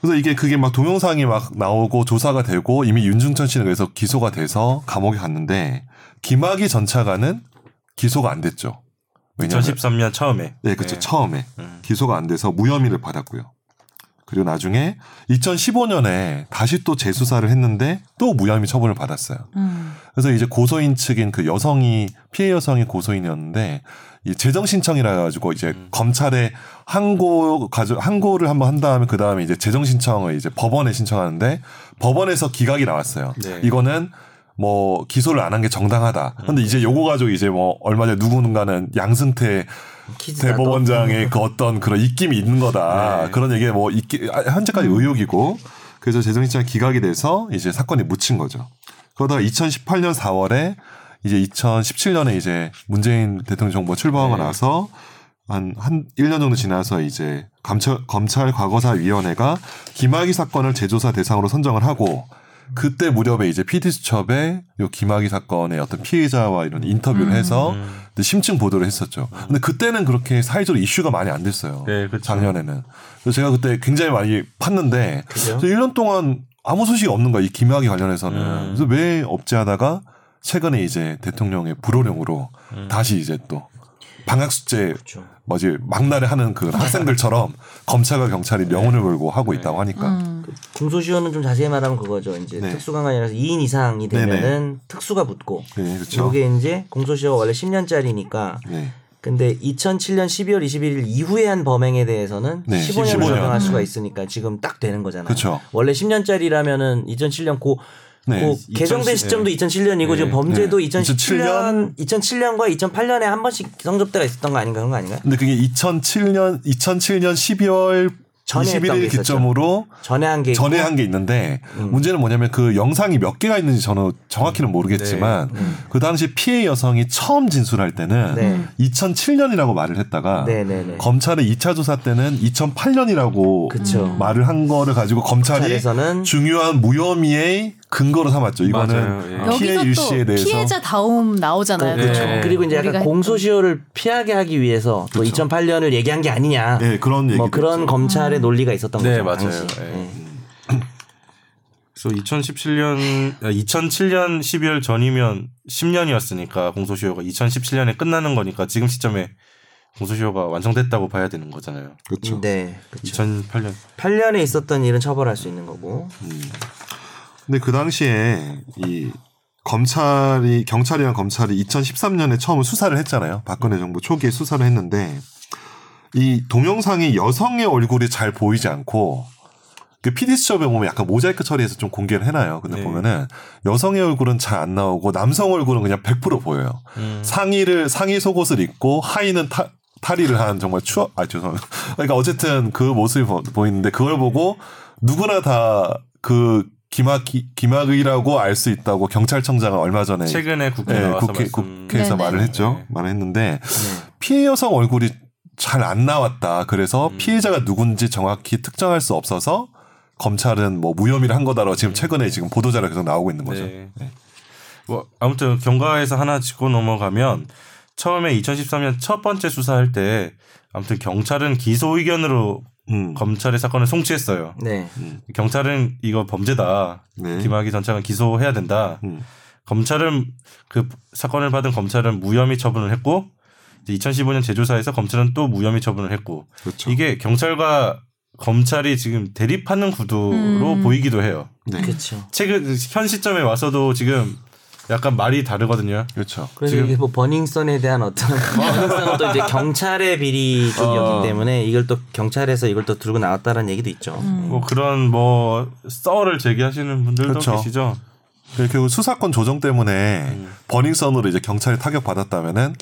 그래서 이게 그게 막 동영상이 막 나오고 조사가 되고 이미 윤중천 씨는 그래서 기소가 돼서 감옥에 갔는데 김학의 전 차관은 기소가 안 됐죠. 왜냐하면 2013년 처음에. 네, 그렇죠. 네. 처음에 음. 기소가 안 돼서 무혐의를 받았고요. 그리고 나중에 2015년에 다시 또 재수사를 했는데 또 무혐의 처분을 받았어요. 음. 그래서 이제 고소인 측인 그 여성이 피해 여성이 고소인이었는데 이 재정 신청이라 가지고 이제 음. 검찰에 항고 가져 항고를 한번 한 다음에 그 다음에 이제 재정 신청을 이제 법원에 신청하는데 법원에서 기각이 나왔어요. 네. 이거는 뭐 기소를 안 한 게 정당하다. 근데 이제 요거 가지고 이제 뭐 얼마 전에 누군가는 양승태 대법원장의 그 어떤 그런 입김이 있는 거다. 네. 그런 얘기에 뭐 입기, 아, 현재까지 의혹이고 그래서 재정신청 기각이 돼서 이제 사건이 묻힌 거죠. 그러다가 2018년 4월에 이제 2017년에 이제 문재인 대통령 정부가 출범하고 네. 나서 한, 한 1년 정도 지나서 이제 감찰, 검찰 과거사위원회가 김학의 사건을 재조사 대상으로 선정을 하고 그때 무렵에 이제 PD수첩에 요 김학의 사건의 어떤 피해자와 이런 인터뷰를 해서 음. 심층 보도를 했었죠. 근데 그때는 그렇게 사회적으로 이슈가 많이 안 됐어요. 네, 그렇죠. 작년에는. 그래서 제가 그때 굉장히 많이 팠는데? 그래서 1년 동안 아무 소식이 없는 거야. 이 김학의 관련해서는. 음. 그래서 왜 없지 하다가 최근에 이제 대통령의 불호령으로 음. 다시 이제 또 방학 숙제 그렇죠. 뭐지 막날에 하는 그 학생들처럼 검찰과 경찰이 명운을 걸고 하고 있다고 하니까 음. 공소시효는 좀 자세히 말하면 그거죠. 이제 네. 특수강간이라서 2인 이상이 되면은 특수가 붙고 네, 그렇죠. 이게 이제 공소시효가 원래 10년짜리니까 네. 근데 2007년 12월 21일 이후에 한 범행에 대해서는 네, 15년을 15년. 적용할 수가 있으니까 지금 딱 되는 거잖아요. 그렇죠. 원래 10년짜리라면 2007년 고, 네. 고 개정된 2010 시점도 2007년이고 네. 지금 범죄도 네. 2017년 2007년 과 2008년에 한 번씩 성접대가 있었던 거 아닌가 그런 거 아닌가요? 근데 그게 2007년 2007년 12월 전에 했던 게 21일 있었죠. 기점으로 전에 한 게 전에 한 게 있는데 음. 문제는 뭐냐면 그 영상이 몇 개가 있는지 저는 정확히는 모르겠지만 네. 음. 그 당시 피해 여성이 처음 진술할 때는 네. 2007년이라고 말을 했다가 네네네. 검찰의 2차 조사 때는 2008년이라고 그쵸. 말을 한 거를 가지고 검찰이 중요한 무혐의의 근거로 삼았죠. 이거는 맞아요. 예. 피해 일시에 또 대해서 피해자 다움 나오잖아요. 그렇죠. 네. 그리고 이제 약간. 공소시효를 피하게 하기 위해서 또 2008년을 얘기한 게 아니냐. 예, 그런 얘기 뭐 그런 검찰의 논리가 있었던 네, 거죠. 맞아요. 예. 예. 그래서 2017년 2007년 12월 전이면 10년이었으니까 공소시효가 2017년에 끝나는 거니까 지금 시점에 공소시효가 완성됐다고 봐야 되는 거잖아요. 그렇죠. 네. 그렇죠. 2008년 8년에 있었던 일은 처벌할 수 있는 거고. 근데 그 당시에 이 검찰이 경찰이랑 검찰이 2013년에 처음 수사를 했잖아요. 박근혜 정부 초기에 수사를 했는데 이 동영상이 여성의 얼굴이 잘 보이지 않고 그 PD 수첩에 보면 약간 모자이크 처리해서 좀 공개를 해놔요. 근데 네. 보면은 여성의 얼굴은 잘 안 나오고 남성 얼굴은 그냥 100% 보여요. 음. 상의를 상의 속옷을 입고 하의는 타, 탈의를 한 정말 추억 아 죄송합니다. 그러니까 어쨌든 그 모습이 보, 보이는데 그걸 보고 누구나 다 그 기막 기, 기막의라고 알 수 있다고 경찰청장은 얼마 전에 최근에 국회에 예, 나와서 국회, 말씀 국회에서 네네. 말을 했죠. 네. 말을 했는데 네. 피해 여성 얼굴이 잘 안 나왔다. 그래서 음. 피해자가 누군지 정확히 특정할 수 없어서 검찰은 뭐 무혐의를 한 거다라고 지금 최근에 지금 보도자료 계속 나오고 있는 거죠. 네. 뭐 아무튼 경과에서 하나 짚고 넘어가면 처음에 2013년 첫 번째 수사할 때 아무튼 경찰은 기소 의견으로 음. 검찰의 사건을 송치했어요. 네. 경찰은 이거 범죄다. 네. 김학의 전 차관 기소해야 된다. 음. 검찰은 그 사건을 받은 검찰은 무혐의 처분을 했고 이제 2015년 재조사에서 검찰은 또 무혐의 처분을 했고 그렇죠. 이게 경찰과 검찰이 지금 대립하는 구도로 음. 보이기도 해요. 네. 그렇죠. 최근 현 시점에 와서도 지금 약간 말이 다르거든요. 그렇죠. 그래서 지금- 이게 뭐 버닝썬에 대한 어떤 버닝썬은 또 이제 경찰의 비리 쪽이었기 어. 때문에 이걸 또 경찰에서 이걸 또 들고 나왔다는 얘기도 있죠. 뭐 그런 뭐 썰을 제기하시는 분들도 그렇죠. 계시죠. 결국 수사권 조정 때문에 음. 버닝썬으로 이제 경찰이 타격 받았다면은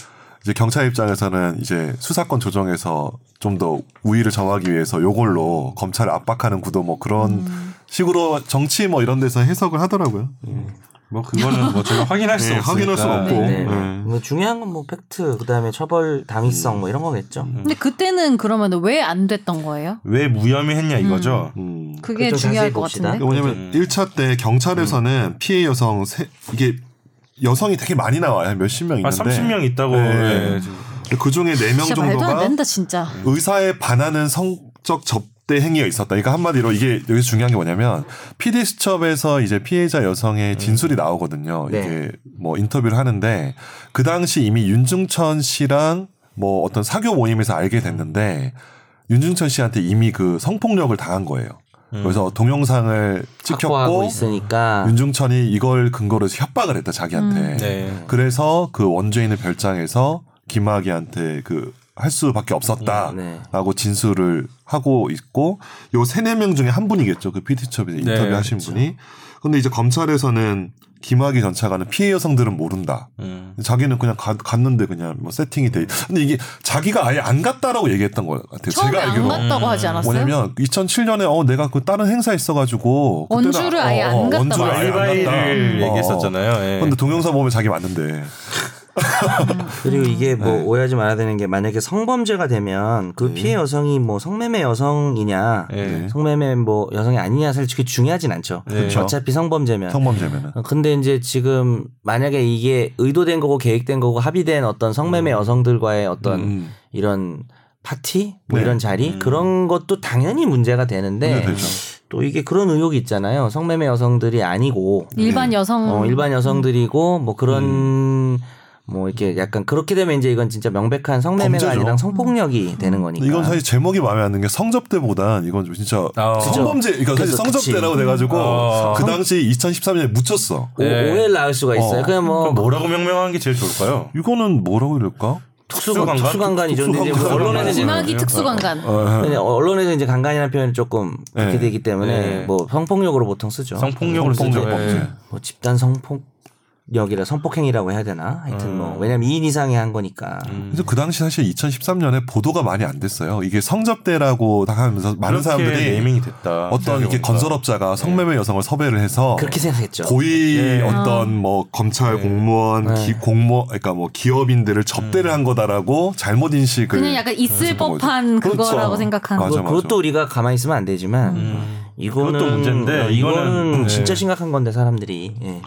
이제 경찰 입장에서는 이제 수사권 조정에서 좀 더 우위를 정하기 위해서 요걸로 검찰을 압박하는 구도 뭐 그런 음. 식으로 정치 뭐 이런 데서 해석을 하더라고요. 뭐 그거는 뭐 저희가 확인할 수 네, 없으니까. 확인할 수는 없고. 네. 네. 뭐 중요한 건 뭐 팩트, 그다음에 처벌 당위성 뭐 이런 거겠죠. 근데 그때는 그러면 왜 안 됐던 거예요? 왜 무혐의 했냐 이거죠. 음. 그게 좀 중요할 것 봅시다. 같은데. 왜냐면 1차 때 경찰에서는 피해 여성 세, 이게 여성이 되게 많이 나와요. 한 몇십 명아 있는데. 30명 있다고. 네. 예, 지금. 그 중에 4명 진짜 말도 안 정도가 된다 진짜. 의사에 반하는 성적 접 대 행위가 있었다. 그러니까 한마디로 이게 여기서 중요한 게 뭐냐면 PD 수첩에서 이제 피해자 여성의 진술이 나오거든요. 네. 이게 뭐 인터뷰를 하는데 그 당시 이미 윤중천 씨랑 뭐 어떤 사교 모임에서 알게 됐는데 윤중천 씨한테 이미 그 성폭력을 당한 거예요. 그래서 동영상을 찍혔고 있으니까 윤중천이 이걸 근거로 해서 협박을 했다 자기한테. 네. 그래서 그 원죄인을 별장에서 김학의한테 그 할 수밖에 없었다라고 네. 진술을 하고 있고 요 세네 명 중에 한 분이겠죠 그 PT첩에서 인터뷰 네, 하신 분이 근데 이제 검찰에서는 김학의 전 차관은 피해 여성들은 모른다. 음. 자기는 그냥 가- 갔는데 그냥 뭐 세팅이 돼. 근데 이게 자기가 아예 안 갔다라고 얘기했던 것 같아요. 처음에 제가 안 알기로 갔다고 하지 않았어요? 뭐냐면 2007년에 어 내가 그 다른 행사 있어가지고 원주를 아예 어, 안 어, 갔다고 원주를 아예 안 갔다. 알바이를 어, 어. 얘기했었잖아요. 예. 근데 동영상 보면 자기 맞는데. 그리고 이게 뭐 네. 오해하지 말아야 되는 게 만약에 성범죄가 되면 그 네. 피해 여성이 뭐 성매매 여성이냐 예. 성매매 뭐 여성이 아니냐 사실 그게 중요하진 않죠. 네. 어차피 성범죄면. 성범죄면은. 어, 근데 이제 지금 만약에 이게 의도된 거고 계획된 거고 합의된 어떤 성매매 여성들과의 어떤 음. 이런 파티 뭐 네. 이런 자리 음. 그런 것도 당연히 문제가 되는데. 또 이게 그런 의혹이 있잖아요. 성매매 여성들이 아니고 일반 여성 어, 일반 여성들이고 뭐 그런 뭐 이렇게 약간 그렇게 되면 이제 이건 진짜 명백한 성매매가. 아니라 성폭력이 되는 거니까. 이건 사실 제목이 마음에 안 드는 게 성접대보단 이건 진짜 아, 성범죄, 그러니까 사실 성접대라고 돼 가지고 어. 그 당시 2013년에 묻혔어. 오, 네. 오해를 낳을 수가 있어요. 어. 그냥 뭐 그럼 뭐라고 명명하는 게 제일 좋을까요? 이거는 뭐라고 이럴까? 특수관관, 특수관관? 특수관관이죠. 근데 이제 뭐 특수관관. 언론에서 이제 김학의 특수관관. 어, 근데 언론에서 이제 간간이라는 표현이 조금 그렇게 네. 되기 때문에 네. 뭐 성폭력으로 보통 쓰죠. 성폭력으로 쓰죠. 성폭력 예. 범죄. 뭐 집단 성폭 력이라 성폭행이라고 해야 되나? 하여튼 뭐 왜냐면 2인 이상이 한 거니까. 음. 그래서 그 당시 사실 2013년에 보도가 많이 안 됐어요. 이게 성접대라고 다 하면서 많은 사람들이 네이밍이 됐다. 어떤 이렇게 생각해보니까. 건설업자가 성매매 여성을 섭외를 해서 그렇게 생각했죠. 고위 예. 어떤 뭐 검찰 네. 네. 공무원 기, 공무 그러니까 뭐 기업인들을 접대를 한 거다라고 잘못 인식을 그냥 약간 있을. 법한 그렇죠. 그거라고 생각하는 맞아, 그거- 그것도 우리가 가만히 있으면 안 되지만 음. 이거는 그것도 문제인데 어, 이거는 이거는, 네. 진짜 심각한 건데 사람들이 예.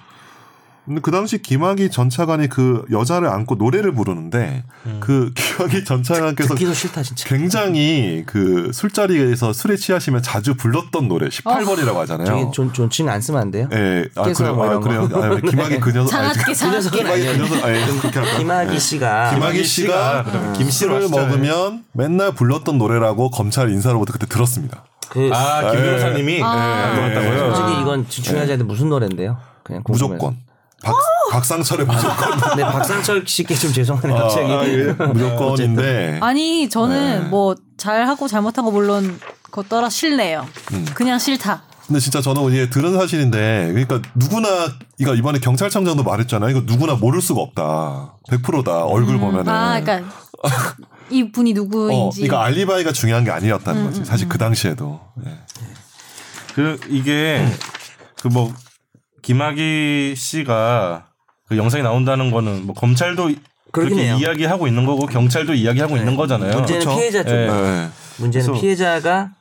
근데 그 당시 김학의 전 차관이 그 여자를 안고 노래를 부르는데 음. 그 김학의 전 차관께서 듣기도 싫다 진짜. 굉장히 그 술자리에서 술에 취하시면 자주 불렀던 노래 18번이라고 하잖아요. 저기 존 존칭 안 쓰면 안 돼요? 예, 아 그래요, 뭐 아, 그래요. 거. 아, 김학의 그 녀석. 녀석은 아니에요. 그 녀석, 아니, 그렇게 할까? 김학의 씨가 김학의 씨가 김씨를 먹으면 맨날 불렀던 노래라고 검찰 인사로부터 그때 들었습니다. 그 아, 김 변호사님이 아. 네, 그렇다고요. 솔직히 이건 중요하지 않은데 무슨 노래인데요? 그냥 궁금해서. 무조건. 박, 박상철의 무조건. 근데 박상철 씨께 좀 죄송하네 갑자기. 아, 예. 무조건인데. 아니 저는 네. 뭐 잘하고 잘못한 거 물론 그것 떠나 싫네요. 음. 그냥 싫다. 근데 진짜 저는 이게 들은 사실인데, 그러니까 누구나, 이거 이번에 경찰청장도 말했잖아요. 이거 누구나 모를 수가 없다. 100%다. 얼굴 보면은. 아, 그러니까 이 분이 어, 누구인지. 이거 알리바이가 중요한 게 아니었다는 거지. 사실 그 당시에도. 예. 그 이게 그뭐 김학의 씨가 그 영상이 나온다는 거는 뭐 검찰도 그렇게 해요. 이야기하고 있는 거고 경찰도 이야기하고 있는 거잖아요. 문제는 그렇죠. 피해자 쪽. 예. 예. 문제는 피해자가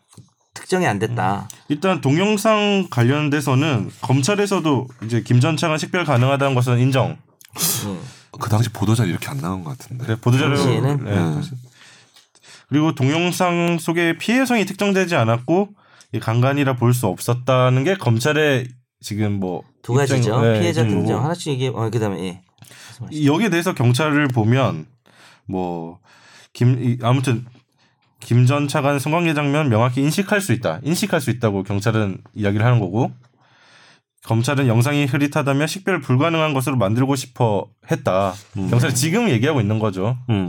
특정이 안 됐다. 일단 동영상 관련돼서는 검찰에서도 이제 김 전 차관 식별 가능하다는 것은 인정. 음. 그 당시 보도자료 이렇게 안 나온 것 같은데. 그래 보도자료 당시에는? 네, 음. 그리고 동영상 속에 피해성이 특정되지 않았고 이 강간이라 볼 수 없었다는 게 검찰의 지금 뭐 두 가지죠. 입장- 네, 피해자. 등장 하나씩 얘기해. 어, 그다음에 예. 이- 여기에 대해서 경찰을 보면 뭐 김 아무튼 김 전 차관 성관계 장면 명확히 인식할 수 있다. 인식할 수 있다고 경찰은 이야기를 하는 거고 검찰은 영상이 흐릿하다며 식별 불가능한 것으로 만들고 싶어 했다. 경찰이 지금 얘기하고 있는 거죠. 음.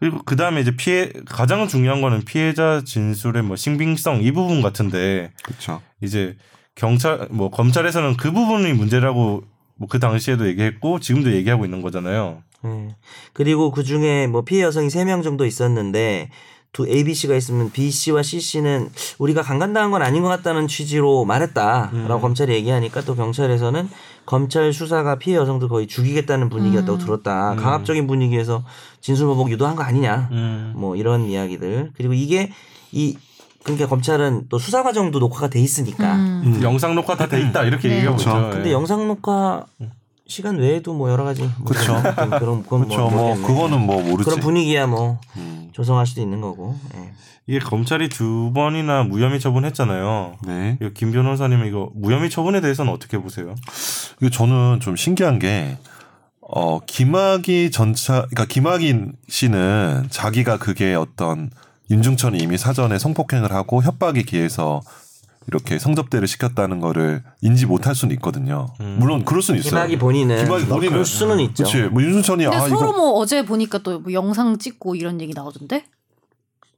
그리고 그 다음에 이제 피해 가장 중요한 거는 피해자 진술의 뭐 신빙성 이 부분 같은데 그렇죠. 이제 경찰 뭐 검찰에서는 그 부분이 문제라고 뭐 그 당시에도 얘기했고 지금도 얘기하고 있는 거잖아요. 예. 그리고 그 중에 뭐 피해 여성이 세 명 정도 있었는데 두 A, B 씨가 있으면 B 씨와 C 씨는 우리가 강간당한 건 아닌 것 같다는 취지로 말했다라고 검찰이 얘기하니까 또 경찰에서는 검찰 수사가 피해 여성들 거의 죽이겠다는 분위기였다고 들었다. 강압적인 분위기에서 진술보복 유도한 거 아니냐. 뭐 이런 이야기들. 그리고 이게 이 그러니까 검찰은 또 수사 과정도 녹화가 돼 있으니까. 음. 영상 녹화 다 돼 있다 이렇게 네. 얘기하고 그렇죠. 있죠. 근데 예. 영상 녹화 시간 외에도 뭐 여러 가지 뭐 그쵸. 그런 그건 그렇죠. 뭐 뭐. 그거는 뭐 모르지. 그런 분위기야 뭐 음. 조성할 수도 있는 거고. 예. 이게 검찰이 두 번이나 무혐의 처분했잖아요. 네. 이거 김 변호사님 이거 무혐의 처분에 대해서는 어떻게 보세요? 이거 저는 좀 신기한 게, 어, 김학의 전차, 그러니까 김학의 씨는 자기가 그게 어떤 윤중천이 이미 사전에 성폭행을 하고 협박에 기해서 이렇게 성접대를 시켰다는 거를 인지 못할 수는 있거든요. 물론 그럴 수는 있어요. 김학이 본인은 김학의 뭐 본인은 그럴 수는 있죠. 그렇지. 뭐 윤중천이 근데 아 서로 이거 뭐 어제 보니까 또 뭐 영상 찍고 이런 얘기 나오던데?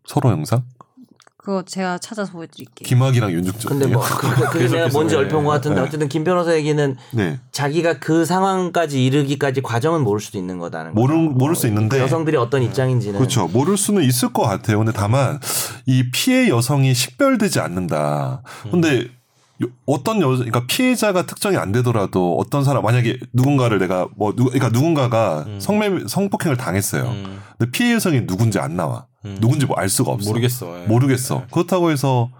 서로 영상? 그거 제가 찾아서 보여드릴게요. 김학이랑 윤중천. 근데 뭐 그, 그, 그게 내가 뭔지 얽힌 것 같은데 네. 어쨌든 김 변호사 얘기는 네. 자기가 그 상황까지 이르기까지 과정은 모를 수도 있는 거다는 거. 모를 모를 수 있는데 여성들이 어떤 입장인지는 그렇죠. 모를 수는 있을 것 같아요. 근데 다만 이 피해 여성이 식별되지 않는다. 근데 요- 어떤 여, 그러니까 피해자가 특정이 안 되더라도 어떤 사람 만약에 누군가를 내가 뭐 누, 그러니까 누군가가 성매 성폭행을 당했어요. 음. 근데 피해 여성이 누군지 안 나와. 누군지 뭐 알 수가 없어. 모르겠어. 예. 모르겠어. 그렇다고 해서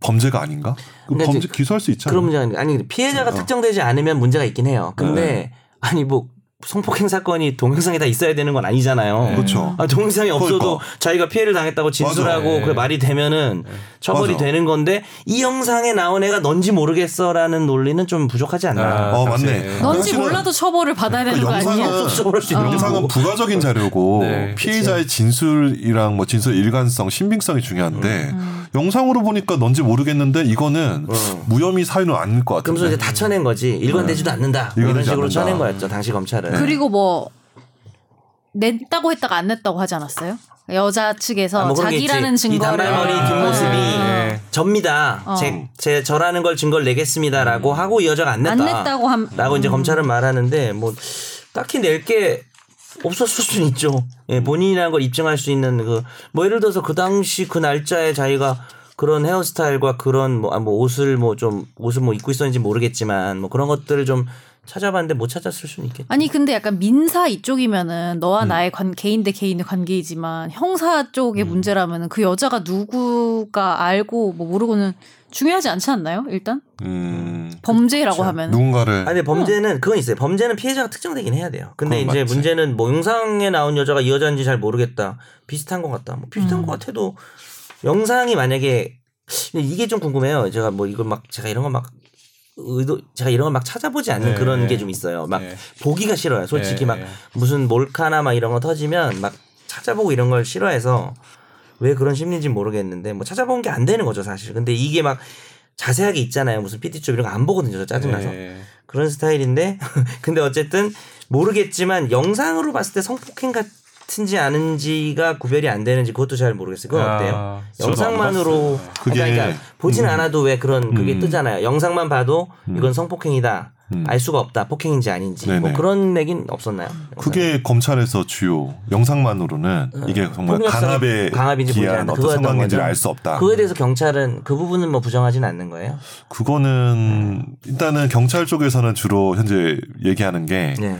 범죄가 아닌가? 그 근데 범죄 기소할 수 있잖아. 그런 문제가 아니 아니, 피해자가 특정되지 않으면 문제가 있긴 해요. 근데 네. 아니 뭐 성폭행 사건이 동영상에 다 있어야 되는 건 아니잖아요. 그렇죠. 아, 동영상이 없어도 그러니까. 자기가 피해를 당했다고 진술하고. 그 말이 되면은 처벌이 맞아. 되는 건데 이 영상에 나온 애가 넌지 모르겠어라는 논리는 좀 부족하지 않나. 아, 어. 맞네. 넌지 몰라도 처벌을 받아야 되는 거 아니야? 영상은 처벌할 수 있는 영상은 거고. 부가적인 자료고 네, 피해자의 진술이랑 뭐 진술 일관성, 신빙성이 중요한데 영상으로 보니까 뭔지 모르겠는데 이거는 무혐의 사유는 아닐 것 같은데. 그러면서 이제 다 쳐낸 거지. 일관되지도 않는다. 뭐 이런 일관되지 식으로 않는다. 쳐낸 거였죠. 당시 검찰은. 그리고 뭐 냈다고 했다가 안 냈다고 하지 않았어요? 여자 측에서 아, 뭐 자기라는 있지. 이 증거를 단발머리 아, 뒷모습이 네. 접니다. 어. 제, 제 저라는 걸 증거를 내겠습니다라고 하고 이 여자가 안 냈다. 안 냈다고 함. 라고 이제 검찰은 말하는데 뭐 딱히 낼 게 없었을 수는 있죠. 예, 본인이라는 걸 입증할 수 있는 그 뭐 예를 들어서 그 당시 그 날짜에 자기가 그런 헤어스타일과 그런 뭐, 아, 뭐 옷을 뭐 좀 옷을 뭐 입고 있었는지 모르겠지만 뭐 그런 것들을 좀 찾아봤는데 못 찾았을 수는 있겠죠. 아니 근데 약간 민사 이쪽이면은 너와 나의 관, 개인 대 개인의 관계이지만 형사 쪽의 문제라면은 그 여자가 누구가 알고 뭐 모르고는 중요하지 않지 않나요? 일단 음, 범죄라고 하면 누군가를 아니 근데 범죄는 그건 있어요. 범죄는 피해자가 특정되긴 해야 돼요. 근데 이제 맞지. 문제는 뭐 영상에 나온 여자가 이 여자인지 잘 모르겠다. 비슷한 것 같다. 뭐 비슷한 음. 것 같아도 영상이 만약에 근데 이게 좀 궁금해요. 제가 뭐 이걸 막 제가 이런 거 막 의도 제가 이런 걸 막 찾아보지 않는 네. 그런 게 좀 있어요. 막 네. 보기가 싫어요. 솔직히 네. 막 무슨 몰카나 막 이런 거 터지면 막 찾아보고 이런 걸 싫어해서 왜 그런 심리인지 모르겠는데 뭐 찾아본 게 안 되는 거죠 사실. 근데 이게 막 자세하게 있잖아요. 무슨 PT 쪽 이런 거 안 보거든요. 저 짜증나서. 네. 그런 스타일인데 근데 어쨌든 모르겠지만 영상으로 봤을 때 성폭행 같은 지 아닌지가 구별이 안 되는지 그것도 잘 모르겠어요. 그건 어때요? 아, 저도 안 영상만으로 봤어요. 그게- 그러니까, 그러니까 보진 않아도 왜 그런 그게 음. 뜨잖아요. 영상만 봐도 이건 성폭행이다. 음. 알 수가 없다. 폭행인지 아닌지. 뭐 네네. 그런 얘기는 없었나요? 그게 검찰에서 주요 영상만으로는 이게 정말 강압에 강압인지 보지 기한. 어떤 상황인지를? 알 수 없다. 그거에 대해서 경찰은 그 부분은 뭐 부정하진 않는 거예요. 그거는 일단은 경찰 쪽에서는 주로 현재 얘기하는 게 네.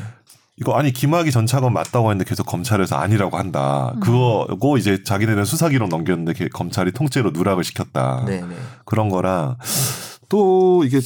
이거 아니 김학의 전 차관 맞다고 했는데 계속 검찰에서 아니라고 한다. 그거고 이제 자기네는 수사 기록 넘겼는데 걔- 검찰이 통째로 누락을 시켰다. 네, 네. 그런 거랑 또 이게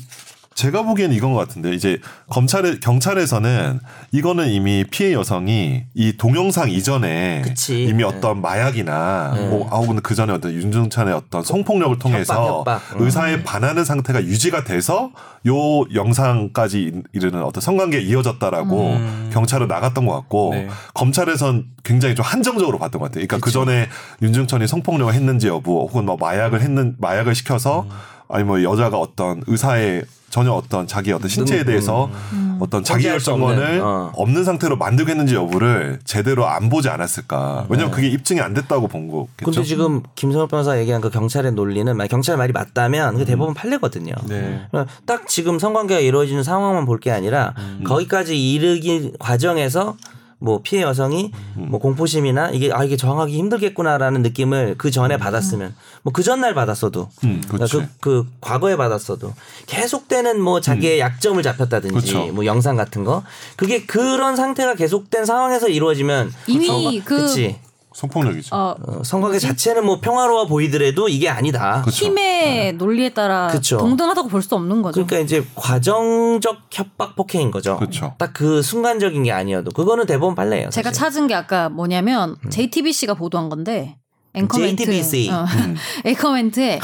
제가 보기에는 이건 것 같은데 이제 검찰에 경찰에서는 이거는 이미 피해 여성이 이 동영상 이전에 그치. 이미 네. 어떤 마약이나 네. 뭐 아우 근데 그 전에 어떤 윤중찬의 어떤 성폭력을 통해서 협박. 음. 의사에 반하는 상태가 유지가 돼서 요 영상까지 이르는 어떤 성관계 에 이어졌다라고 음. 경찰은 나갔던 것 같고 네. 검찰에선 굉장히 좀 한정적으로 봤던 것 같아요. 그러니까 그 전에 윤중천이 성폭력을 했는지 여부 혹은 뭐 마약을 했는 마약을 시켜서 음. 아니 뭐 여자가 어떤 의사의 전혀 어떤 자기 어떤 신체에 음, 대해서 음. 어떤 자기 결정권을 없는, 어. 없는 상태로 만들고 했는지 여부를 제대로 안 보지 않았을까. 왜냐면 그게 입증이 안 됐다고 본 거겠죠. 네. 근데 지금 김성엽 변호사 얘기한 그 경찰의 논리는 만약 경찰 말이 맞다면 그 대법원 판례거든요. 네. 딱 지금 성관계가 이루어지는 상황만 볼 게 아니라 거기까지 이르기 과정에서 뭐 피해 여성이 뭐 공포심이나 이게 아 이게 정하기 힘들겠구나라는 느낌을 그 전에 받았으면 뭐 그 전날 받았어도. 음, 그러니까. 그, 그 과거에 받았어도 계속되는 뭐 자기의 약점을 잡혔다든지 그렇죠. 뭐 영상 같은 거. 그게 그런 상태가 계속된 상황에서 이루어지면 이미 성과- 그- 그치 성폭력이죠. 어, 어, 성관계 자체는 뭐 평화로워 보이더라도 이게 아니다. 그렇죠. 힘의 논리에 따라 그쵸. 동등하다고 볼 수 없는 거죠. 그러니까 이제 과정적 협박 폭행인 거죠. 그쵸. 딱그 순간적인 게 아니어도 그거는 대법원 판례예요. 제가 사실. 찾은 게 아까 뭐냐면 JTBC가 보도한 건데 앵커멘트 JTBC. 어, 앵커멘트에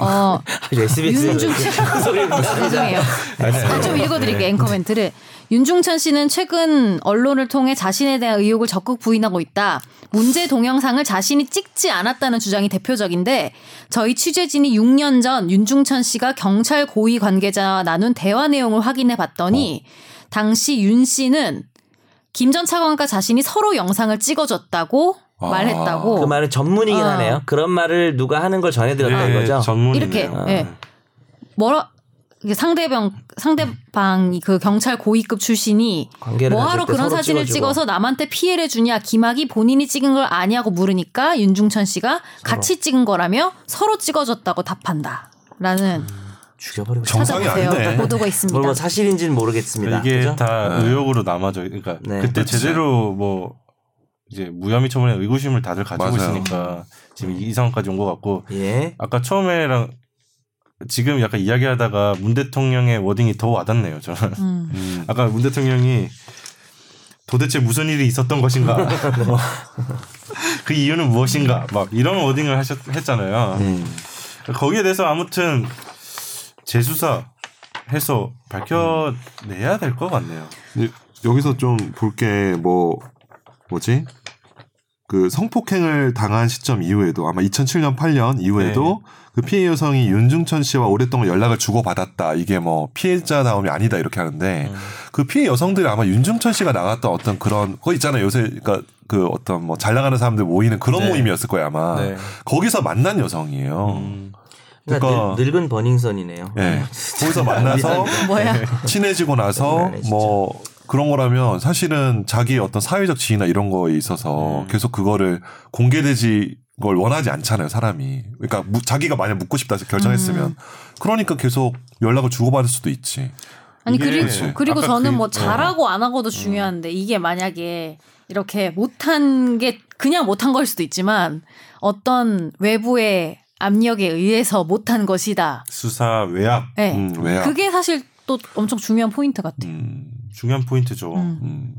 어 SBS 윤중 그 소리를 죄송해요. 아, 좀 읽어드릴게요 앵커멘트를. 윤중천 씨는 최근 언론을 통해 자신에 대한 의혹을 적극 부인하고 있다. 문제 동영상을 자신이 찍지 않았다는 주장이 대표적인데 저희 취재진이 6년 전 윤중천 씨가 경찰 고위 관계자와 나눈 대화 내용을 확인해 봤더니 당시 윤 씨는 김 전 차관과 자신이 서로 영상을 찍어줬다고 아. 말했다고. 그 말은 전문이긴 어. 하네요. 그런 말을 누가 하는 걸 전해드렸다는 네, 거죠. 전문이네요. 이렇게 예. 뭐라 이게 상대방 상대방이 그 경찰 고위급 출신이 뭐하러 그런 서로 사진을 찍어주고. 찍어서 남한테 피해를 주냐 김학이 본인이 찍은 걸 아냐고 물으니까 윤중천 씨가 같이 찍은 거라며 서로 찍어줬다고 답한다라는 죽여버리고 정- 정상이 찾아보세요 아니네. 보도가 뭐, 있습니다. 뭐 사실인지는 모르겠습니다. 이게 그죠? 다 의혹으로 남아져. 그러니까 네. 그때 그치. 제대로 뭐 이제 무혐의 처분에 의구심을 다들 가지고 맞아요. 있으니까 지금 이 상황까지 온 것 같고 예. 아까 처음에랑 지금 약간 이야기하다가 문 대통령의 워딩이 더 와닿네요. 저는 음. 음. 아까 문 대통령이 도대체 무슨 일이 있었던 것인가? 그 이유는 무엇인가? 막 이런 워딩을 하셨 했잖아요. 음. 거기에 대해서 아무튼 재수사 해서 밝혀내야 될 것 같네요. 근데 여기서 좀 볼 게 뭐 뭐지? 그 성폭행을 당한 시점 이후에도 아마 2007년 8년 이후에도 그 피해 여성이 윤중천 씨와 오랫동안 연락을 주고 받았다. 이게 뭐 피해자다움이 아니다 이렇게 하는데 그 피해 여성들이 아마 윤중천 씨가 나갔던 어떤 그런 거 있잖아요. 요새 그러니까 그 어떤 뭐 잘 나가는 사람들 모이는 그런 네. 모임이었을 거예요 아마. 네. 거기서 만난 여성이에요. 음. 그러니까, 그러니까- 늙, 늙은 버닝썬이네요. 예. 거기서 만나서? 친해지고 나서. 뭐 그런 거라면 사실은 자기 어떤 사회적 지위나 이런 거에 있어서 음. 계속 그거를 공개되지 걸 원하지 않잖아요, 사람이. 그러니까 무- 자기가 만약 묻고 싶다 해서 결정했으면 그러니까 계속 연락을 주고받을 수도 있지. 아니 그리고 그치. 그리고 저는 그- 뭐 어. 잘하고 안 하고도 중요한데 이게 만약에 이렇게 못한 게 그냥 못한 걸 수도 있지만 어떤 외부의 압력에 의해서 못한 것이다. 수사 외압 네. 음, 왜야? 그게 사실 또 엄청 중요한 포인트 같아. 요 음, 중요한 포인트죠. 음. 음.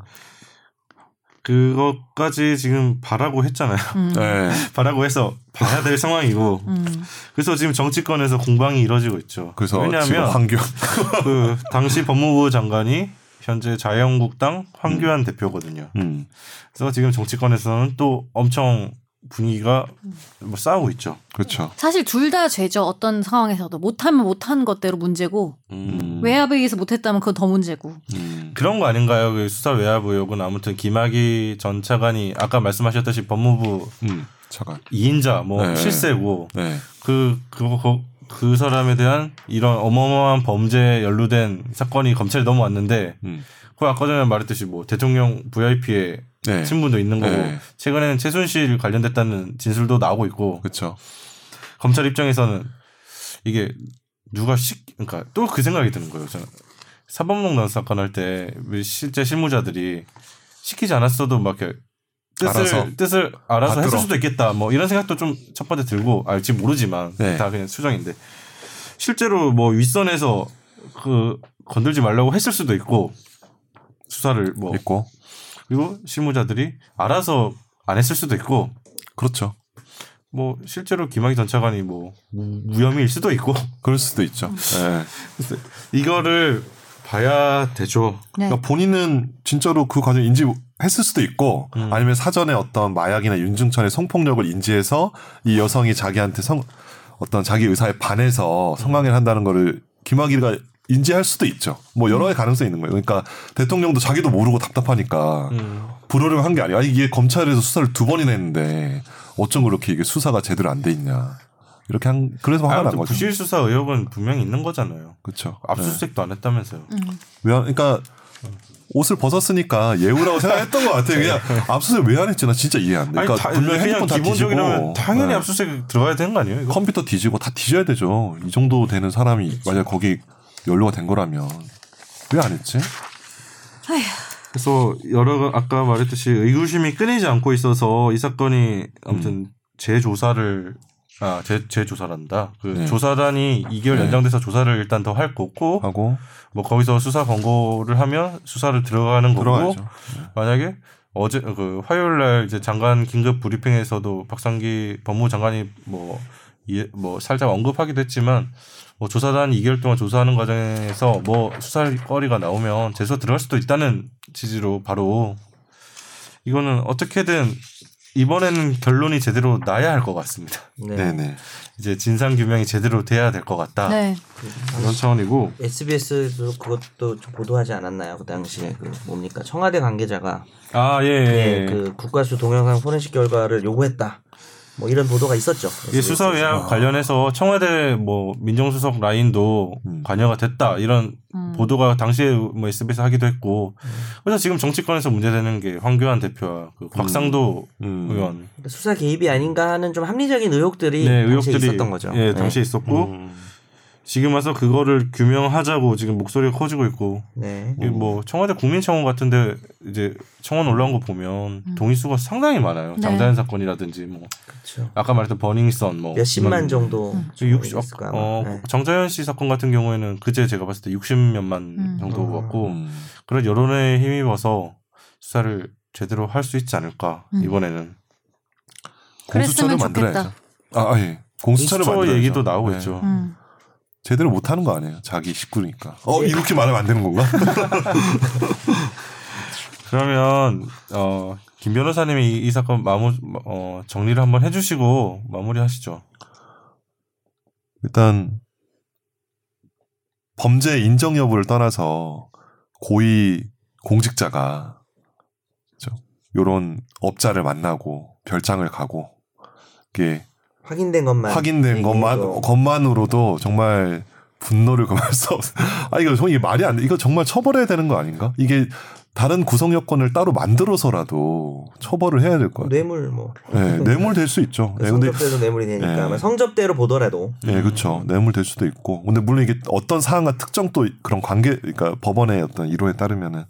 그것까지 지금 바라고 했잖아요. 음. 네. 바라고 해서 봐야 될 상황이고 음. 그래서 지금 정치권에서 공방이 이뤄지고 있죠. 그래서 왜냐하면 황교 그 당시 법무부 장관이 현재 자유한국당 황교안 대표거든요. 음. 그래서 지금 정치권에서는 또 엄청 분위기가 뭐 싸우고 있죠. 그렇죠. 사실 둘 다 죄죠. 어떤 상황에서도 못하면 못한 것대로 문제고 음. 외압에 의해서 못했다면 그건 더 문제고. 음. 그런 거 아닌가요? 그 수사 외압 의혹은 아무튼 김학의 전 차관이 아까 말씀하셨듯이 법무부 음. 잠깐. 2인자 뭐 네. 실세고 네. 그 그거 그, 그 사람에 대한 이런 어마어마한 범죄에 연루된 사건이 검찰에 넘어왔는데 음. 그 아까 전에 말했듯이 뭐 대통령 VIP의 네. 친분도 있는 거고 네. 최근에는 최순실 관련됐다는 진술도 나오고 있고 그렇죠. 검찰 입장에서는 이게 누가 시 그러니까 또 그 생각이 드는 거예요. 저는 사법농단 사건 할 때 실제 실무자들이 시키지 않았어도 막 이렇게 뜻을 알아서. 뜻을 알아서 받들어. 했을 수도 있겠다. 뭐 이런 생각도 좀 첫 번째 들고 알지 모르지만 네. 다 그냥 수정인데 실제로 뭐 윗선에서 그 건들지 말라고 했을 수도 있고 수사를 뭐 있고. 그리고 실무자들이 알아서 안 했을 수도 있고 그렇죠. 뭐 실제로 김학의 전 차관이 뭐 무- 무혐의일 수도 있고 그럴 수도 있죠. 네. 이거를 봐야 되죠. 네. 그러니까 본인은 진짜로 그 과정 인지했을 수도 있고 음. 아니면 사전에 어떤 마약이나 윤중천의 성폭력을 인지해서 이 여성이 자기한테 성 어떤 자기 의사에 반해서 성관계를 한다는 거를 김학의가 인지할 수도 있죠. 뭐 여러 가지 가능성이 있는 거예요. 그러니까 대통령도 자기도 모르고 답답하니까 음. 불호령 한게 아니야. 아니, 이게 검찰에서 수사를 두 번이나 했는데 어쩜 그렇게 이게 수사가 제대로 안 돼 있냐. 이렇게 한 그래서 화가 난 아무튼 거죠. 부실 수사 의혹은 분명히 있는 거잖아요. 그렇죠. 압수수색도 안 했다면서요. 음. 왜, 안- 그러니까 옷을 벗었으니까 예우라고 생각했던 것 같아요. 그냥 압수수색 왜 안 했지? 나 진짜 이해 안 돼. 그러니까 다- 분명히 핸드폰 다 뒤지고 기본적이라면 당연히 네. 압수수색 들어가야 되는 거 아니에요? 이거? 컴퓨터 뒤지고 다 뒤져야 되죠. 이 정도 되는 사람이 만약 거기 연루가 된 거라면 왜 안 했지? 그래서 여러 아까 말했듯이 의구심이 끊이지 않고 있어서 이 사건이 아무튼 재조사를 아, 재, 재조사란다. 그 네. 조사단이 2개월 네. 연장돼서 조사를 일단 더 할 거고, 하고 뭐 거기서 수사 권고를 하면 수사를 들어가는 거고, 들어가야죠. 만약에 어제 그 화요일 날 이제 장관 긴급 브리핑에서도 박상기 법무부 장관이 뭐, 이, 뭐 살짝 언급하기도 했지만 뭐 조사단 2개월 동안 조사하는 과정에서 뭐 수사거리가 나오면 재수사 들어갈 수도 있다는 취지로 바로 이거는 어떻게든 이번에는 결론이 제대로 나야 할 것 같습니다. 네. 네네. 이제 진상 규명이 제대로 돼야 될 것 같다. 네. 그런 차원이고 SBS도 그것도 좀 보도하지 않았나요? 그 당시에 그 뭡니까 청와대 관계자가 아 예. 예, 예. 그 국가수 동영상 포렌식 결과를 요구했다. 뭐 이런 보도가 있었죠. 이게 수사 외압 관련해서 청와대 뭐 민정수석 라인도 음. 관여가 됐다 이런 음. 보도가 당시에 뭐 SBS 하기도 했고 그래서 지금 정치권에서 문제되는 게 황교안 대표와 그 곽상도 음. 의원 그러니까 수사 개입이 아닌가 하는 좀 합리적인 의혹들이 네 의혹들이 있었던 거죠. 예 네. 당시에 있었고 음. 지금 와서 그거를 규명하자고 지금 목소리가 커지고 있고 네. 이뭐 청와대 국민청원 같은데 이제 청원 올라온 거 보면 동의수가 상당히 많아요 네. 장자연 사건이라든지 뭐 그렇죠. 아까 말했던 버닝썬 뭐 몇십만 정도 음. 저 60, 있을 거야, 아마. 어, 네. 정자연 씨 사건 같은 경우에는 그제 제가 봤을 때 60몇만 음. 정도 어. 같고 음. 그런 여론에 힘입어서 수사를 제대로 할 수 있지 않을까 음. 이번에는 공수처를 만들어야죠. 좋겠다. 아, 아, 예. 공수처를 공수처 만들어야죠. 얘기도 나오고 네. 있죠. 음. 제대로 못하는 거 아니에요. 자기 식구니까. 어 이렇게 말하면 안 되는 건가? 그러면 어, 김 변호사님이 이, 이 사건 마무 어, 정리를 한번 해주시고 마무리하시죠. 일단 범죄 인정 여부를 떠나서 고위 공직자가? 요런 업자를 만나고 별장을 가고 이게 확인된 것만 확인된 것만 것만으로도 정말 분노를 금할 수 없어. 아 이거 정 이게 말이 안 돼. 이거 정말 처벌해야 되는 거 아닌가? 이게 다른 구성 여건을 따로 만들어서라도 처벌을 해야 될것 같아요. 뇌물 뭐 네, 뇌물 될 수 있죠. 네, 근데 성접대도 뇌물이 되니까 네. 성접대로 보더라도 예, 그렇죠. 뇌물 될 수도 있고. 근데 물론 이게 어떤 사항과 특정 또 그런 관계, 그러니까 법원의 어떤 이론에 따르면은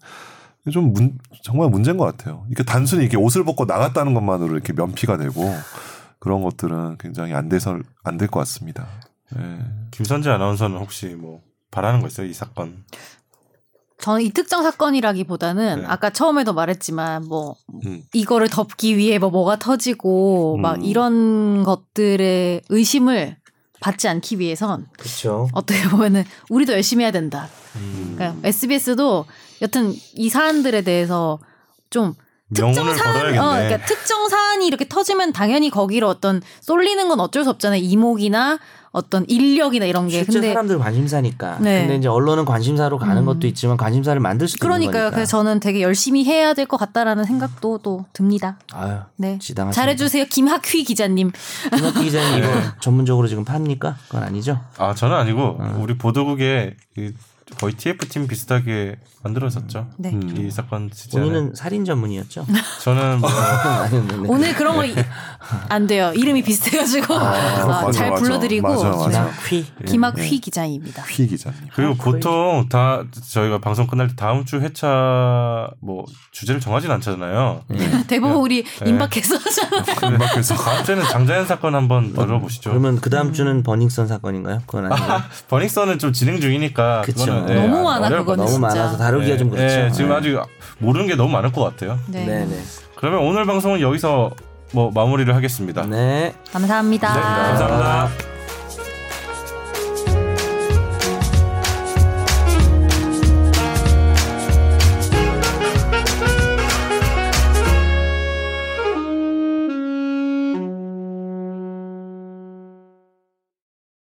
좀 문, 정말 문제인 것 같아요. 이게 단순히 이렇게 옷을 벗고 나갔다는 것만으로 이렇게 면피가 되고 그런 것들은 굉장히 안 돼서 안 될 것 같습니다. 예. 김선재 아나운서는 혹시 뭐 바라는 거 있어요 이 사건? 저는 이 특정 사건이라기보다는 네. 아까 처음에도 말했지만 뭐 음. 이거를 덮기 위해 뭐 뭐가 터지고 음. 막 이런 것들의 의심을 받지 않기 위해선 그렇죠. 어떻게 보면은 우리도 열심히 해야 된다. 음. 그러니까 SBS도 여튼 이 사안들에 대해서 좀 특정 명운을 사안, 걸어야겠네. 어, 그러니까 특정 사안이 이렇게 터지면 당연히 거기로 어떤 쏠리는 건 어쩔 수 없잖아요. 이목이나 어떤 인력이나 이런 게. 실제 근데 사람들 관심사니까. 네. 근데 이제 언론은 관심사로 가는 음. 것도 있지만 관심사를 만들 수도 있는 그러니까요. 거니까. 그래서 저는 되게 열심히 해야 될 것 같다라는 생각도 또 듭니다. 아유, 네. 지당하십니다. 잘해주세요, 김학휘 기자님. 김학기 기자님 이거 전문적으로 지금 팝니까? 그건 아니죠. 아 저는 아니고 어. 우리 보도국에 그 거의 TF 팀 비슷하게 만들었었죠. 네. 음. 이 사건 시제는 본인은 살인 전문이었죠. 저는 뭐. 오늘 그런 거 안 돼요. 이름이 비슷해가지고 아, 맞아, 잘 맞아. 불러드리고 맞아, 맞아. 김학휘. 김학 휘 예. 기자입니다. 휘 기자님. 그리고 아, 거의- 보통 다 저희가 방송 끝날 때 다음 주 회차 뭐 주제를 정하진 않잖아요. 대부분 우리 네. 임박해서 하잖아. 그래서 다음 주에는 장자연 사건 한번 다뤄보시죠. 그러면 그 다음 주는 버닝썬 사건인가요? 그건 아니고. 버닝썬은 좀 진행 중이니까 그쵸. 그거는, 너무 많아, 그거는. 너무 진짜. 많아서 다 루기가 네, 좀 그렇죠. 네, 지금 네. 아직 모르는 게 너무 많을 것 같아요. 네. 네, 네. 그러면 오늘 방송은 여기서 뭐 마무리를 하겠습니다. 네. 감사합니다. 네, 감사합니다.